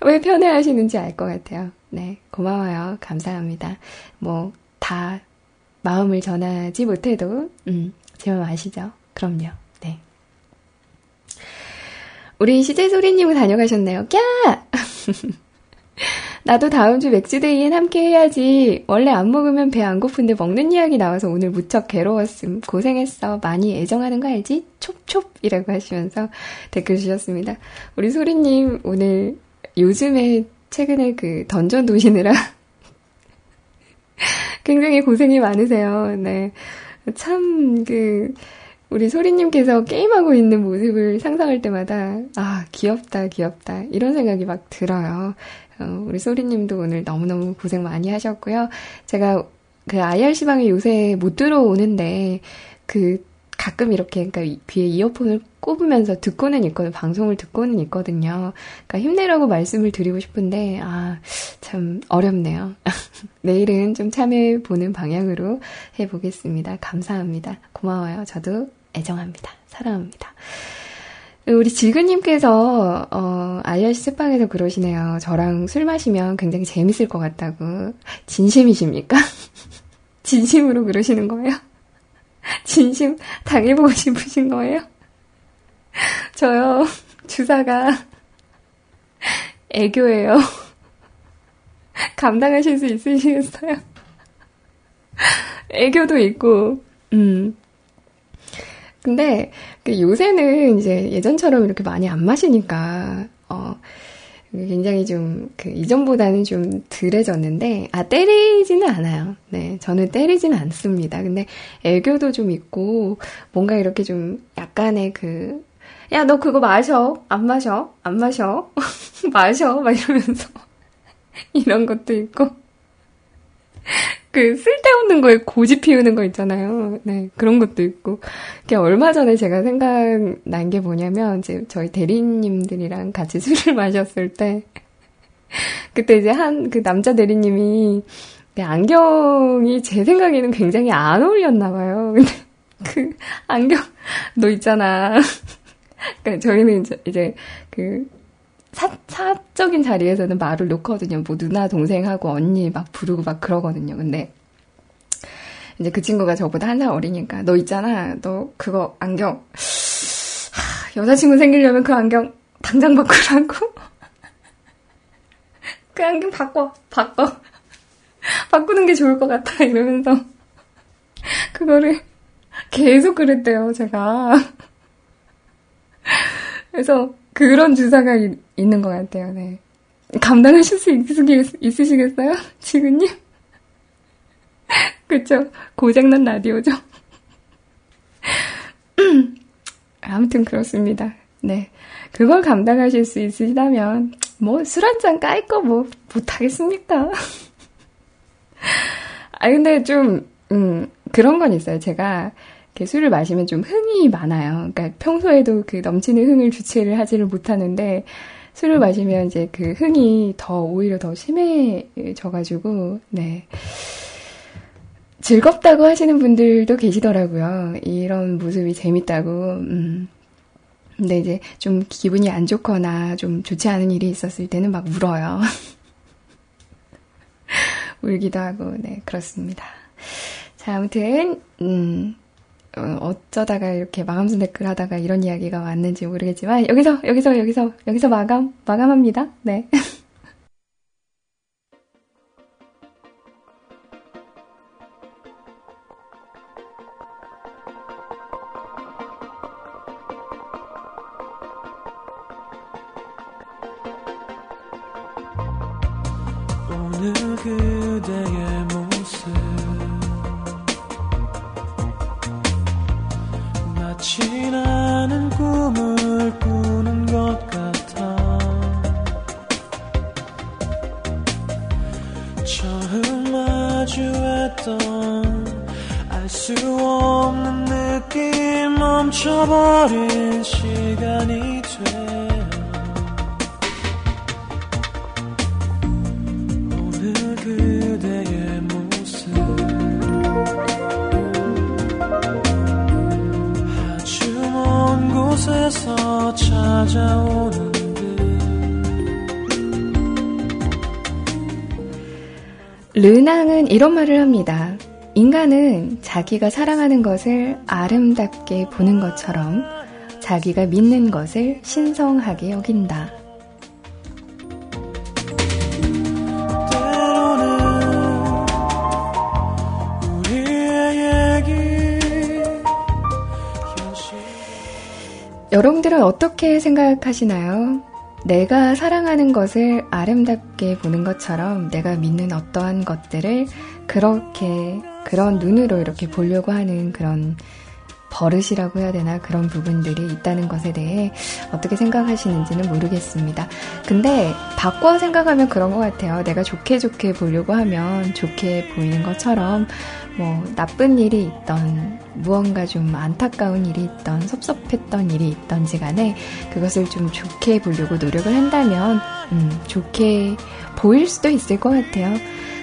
왜 편애하시는지 알 것 같아요. 네, 고마워요. 감사합니다. 뭐, 다 마음을 전하지 못해도, 음, 제 마음 아시죠? 그럼요. 네. 우리 시제소리님은 다녀가셨네요. 꺄! 나도 다음 주 맥주데이엔 함께 해야지. 원래 안 먹으면 배 안 고픈데 먹는 이야기 나와서 오늘 무척 괴로웠음. 고생했어. 많이 애정하는 거 알지? 촉촉이라고 하시면서 댓글 주셨습니다. 우리 소리님 오늘 요즘에 최근에 그 던전 도시느라 굉장히 고생이 많으세요. 네. 참, 그, 우리 소리님께서 게임하고 있는 모습을 상상할 때마다, 아, 귀엽다, 귀엽다. 이런 생각이 막 들어요. 어, 우리 소리님도 오늘 너무너무 고생 많이 하셨고요. 제가 그 IRC방에 요새 못 들어오는데, 그 가끔 이렇게 그러니까 귀에 이어폰을 꼽으면서 듣고는 있거든요. 방송을 듣고는 있거든요. 그러니까 힘내라고 말씀을 드리고 싶은데 아, 참 어렵네요. 내일은 좀 참여해 보는 방향으로 해 보겠습니다. 감사합니다. 고마워요. 저도 애정합니다. 사랑합니다. 우리 지근님께서 어, IRC 책방에서 그러시네요. 저랑 술 마시면 굉장히 재밌을 것 같다고. 진심이십니까? 진심으로 그러시는 거예요? 진심 당해보고 싶으신 거예요? 저요, 주사가 애교예요. 감당하실 수 있으시겠어요? 애교도 있고, 음. 근데 그 요새는 이제 예전처럼 이렇게 많이 안 마시니까, 어, 굉장히 좀, 그, 이전보다는 좀 덜해졌는데, 아, 때리지는 않아요. 네, 저는 때리지는 않습니다. 근데 애교도 좀 있고, 뭔가 이렇게 좀 약간의 그, 야, 너 그거 마셔. 안 마셔. 안 마셔. 마셔. 막 이러면서. 이런 것도 있고. 그 쓸데없는 거에 고집 피우는 거 있잖아요. 네, 그런 것도 있고. 그 얼마 전에 제가 생각난 게 뭐냐면, 이제 저희 대리님들이랑 같이 술을 마셨을 때, 그때 이제 한 그 남자 대리님이 안경이 제 생각에는 굉장히 안 어울렸나 봐요. 근데 그 안경, 너 있잖아. 그러니까 저희는 이제, 이제 그 사, 사적인 자리에서는 말을 놓거든요. 뭐 누나, 동생하고 언니 막 부르고 막 그러거든요. 근데 이제 그 친구가 저보다 한 살 어리니까 너 있잖아. 너 그거 안경 하, 여자친구 생기려면 그 안경 당장 바꾸라고. 그 안경 바꿔. 바꿔. 바꾸는 게 좋을 것 같아. 이러면서 그거를 계속 그랬대요. 제가. 그래서 그런 주사가 이, 있는 것 같아요. 네. 감당하실 수 있 으시겠, 있으시겠어요? 지근님? 그쵸? 고장난 라디오죠? 아무튼 그렇습니다. 네. 그걸 감당하실 수 있으시다면, 뭐, 술 한잔 까일 거 뭐, 못하겠습니까? 아, 근데 좀, 음, 그런 건 있어요. 제가, 술을 마시면 좀 흥이 많아요. 그러니까 평소에도 그 넘치는 흥을 주체를 하지를 못하는데 술을 마시면 이제 그 흥이 더 오히려 더 심해져가지고 네. 즐겁다고 하시는 분들도 계시더라고요. 이런 모습이 재밌다고. 음. 근데 이제 좀 기분이 안 좋거나 좀 좋지 않은 일이 있었을 때는 막 울어요. 울기도 하고, 네, 그렇습니다. 자, 아무튼, 음, 어, 어쩌다가 이렇게 마감순 댓글 하다가 이런 이야기가 왔는지 모르겠지만 여기서 여기서 여기서 여기서 마감 마감합니다. 네. 오늘 그대의 멈춰버린 시간이 돼. 오늘 그대의 모습. 아주 먼 곳에서 찾아오는 르낭은 이런 말을 합니다. 인간은 자기가 사랑하는 것을 아름답게 보는 것처럼 자기가 믿는 것을 신성하게 여긴다. 여러분들은 어떻게 생각하시나요? 내가 사랑하는 것을 아름답게 보는 것처럼 내가 믿는 어떠한 것들을 그렇게 그런 눈으로 이렇게 보려고 하는 그런 버릇이라고 해야 되나 그런 부분들이 있다는 것에 대해 어떻게 생각하시는지는 모르겠습니다. 근데 바꿔 생각하면 그런 것 같아요. 내가 좋게 좋게 보려고 하면 좋게 보이는 것처럼 뭐 나쁜 일이 있던 무언가 좀 안타까운 일이 있던 섭섭했던 일이 있던지 간에 그것을 좀 좋게 보려고 노력을 한다면 음, 좋게 보일 수도 있을 것 같아요.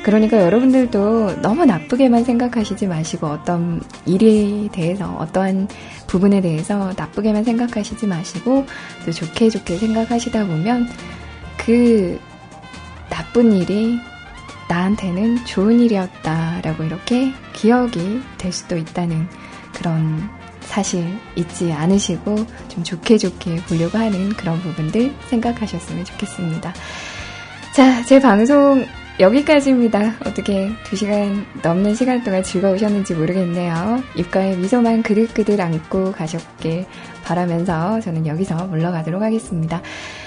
그러니까 여러분들도 너무 나쁘게만 생각하시지 마시고 어떤 일에 대해서 어떠한 부분에 대해서 나쁘게만 생각하시지 마시고 또 좋게 좋게 생각하시다 보면 그 나쁜 일이 나한테는 좋은 일이었다라고 이렇게 기억이 될 수도 있다는 그런 사실 잊지 않으시고 좀 좋게 좋게 보려고 하는 그런 부분들 생각하셨으면 좋겠습니다. 자, 제 방송 여기까지입니다. 어떻게 2시간 넘는 시간 동안 즐거우셨는지 모르겠네요. 입가에 미소만 그득그득 안고 가셨길 바라면서 저는 여기서 물러가도록 하겠습니다.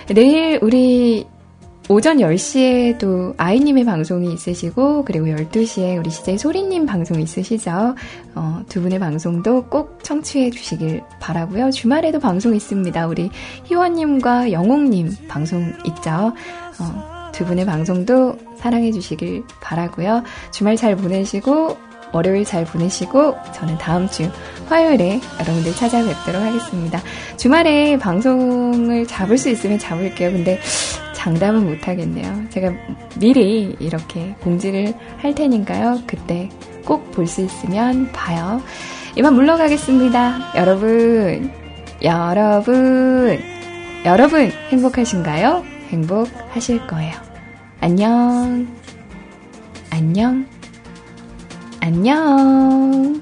내일 우리 오전 10시에도 아이님의 방송이 있으시고, 그리고 12시에 우리 CJ 소리님 방송 있으시죠? 어, 두 분의 방송도 꼭 청취해 주시길 바라고요 주말에도 방송 있습니다. 우리 희원님과 영옥님 방송 있죠? 어, 두 분의 방송도 사랑해 주시길 바라고요 주말 잘 보내시고, 월요일 잘 보내시고, 저는 다음 주 화요일에 여러분들 찾아뵙도록 하겠습니다. 주말에 방송을 잡을 수 있으면 잡을게요. 근데 장담은 못하겠네요. 제가 미리 이렇게 공지를 할 테니까요. 그때 꼭 볼 수 있으면 봐요. 이만 물러가겠습니다. 여러분, 여러분, 여러분 행복하신가요? 행복하실 거예요. 안녕, 안녕, 안녕.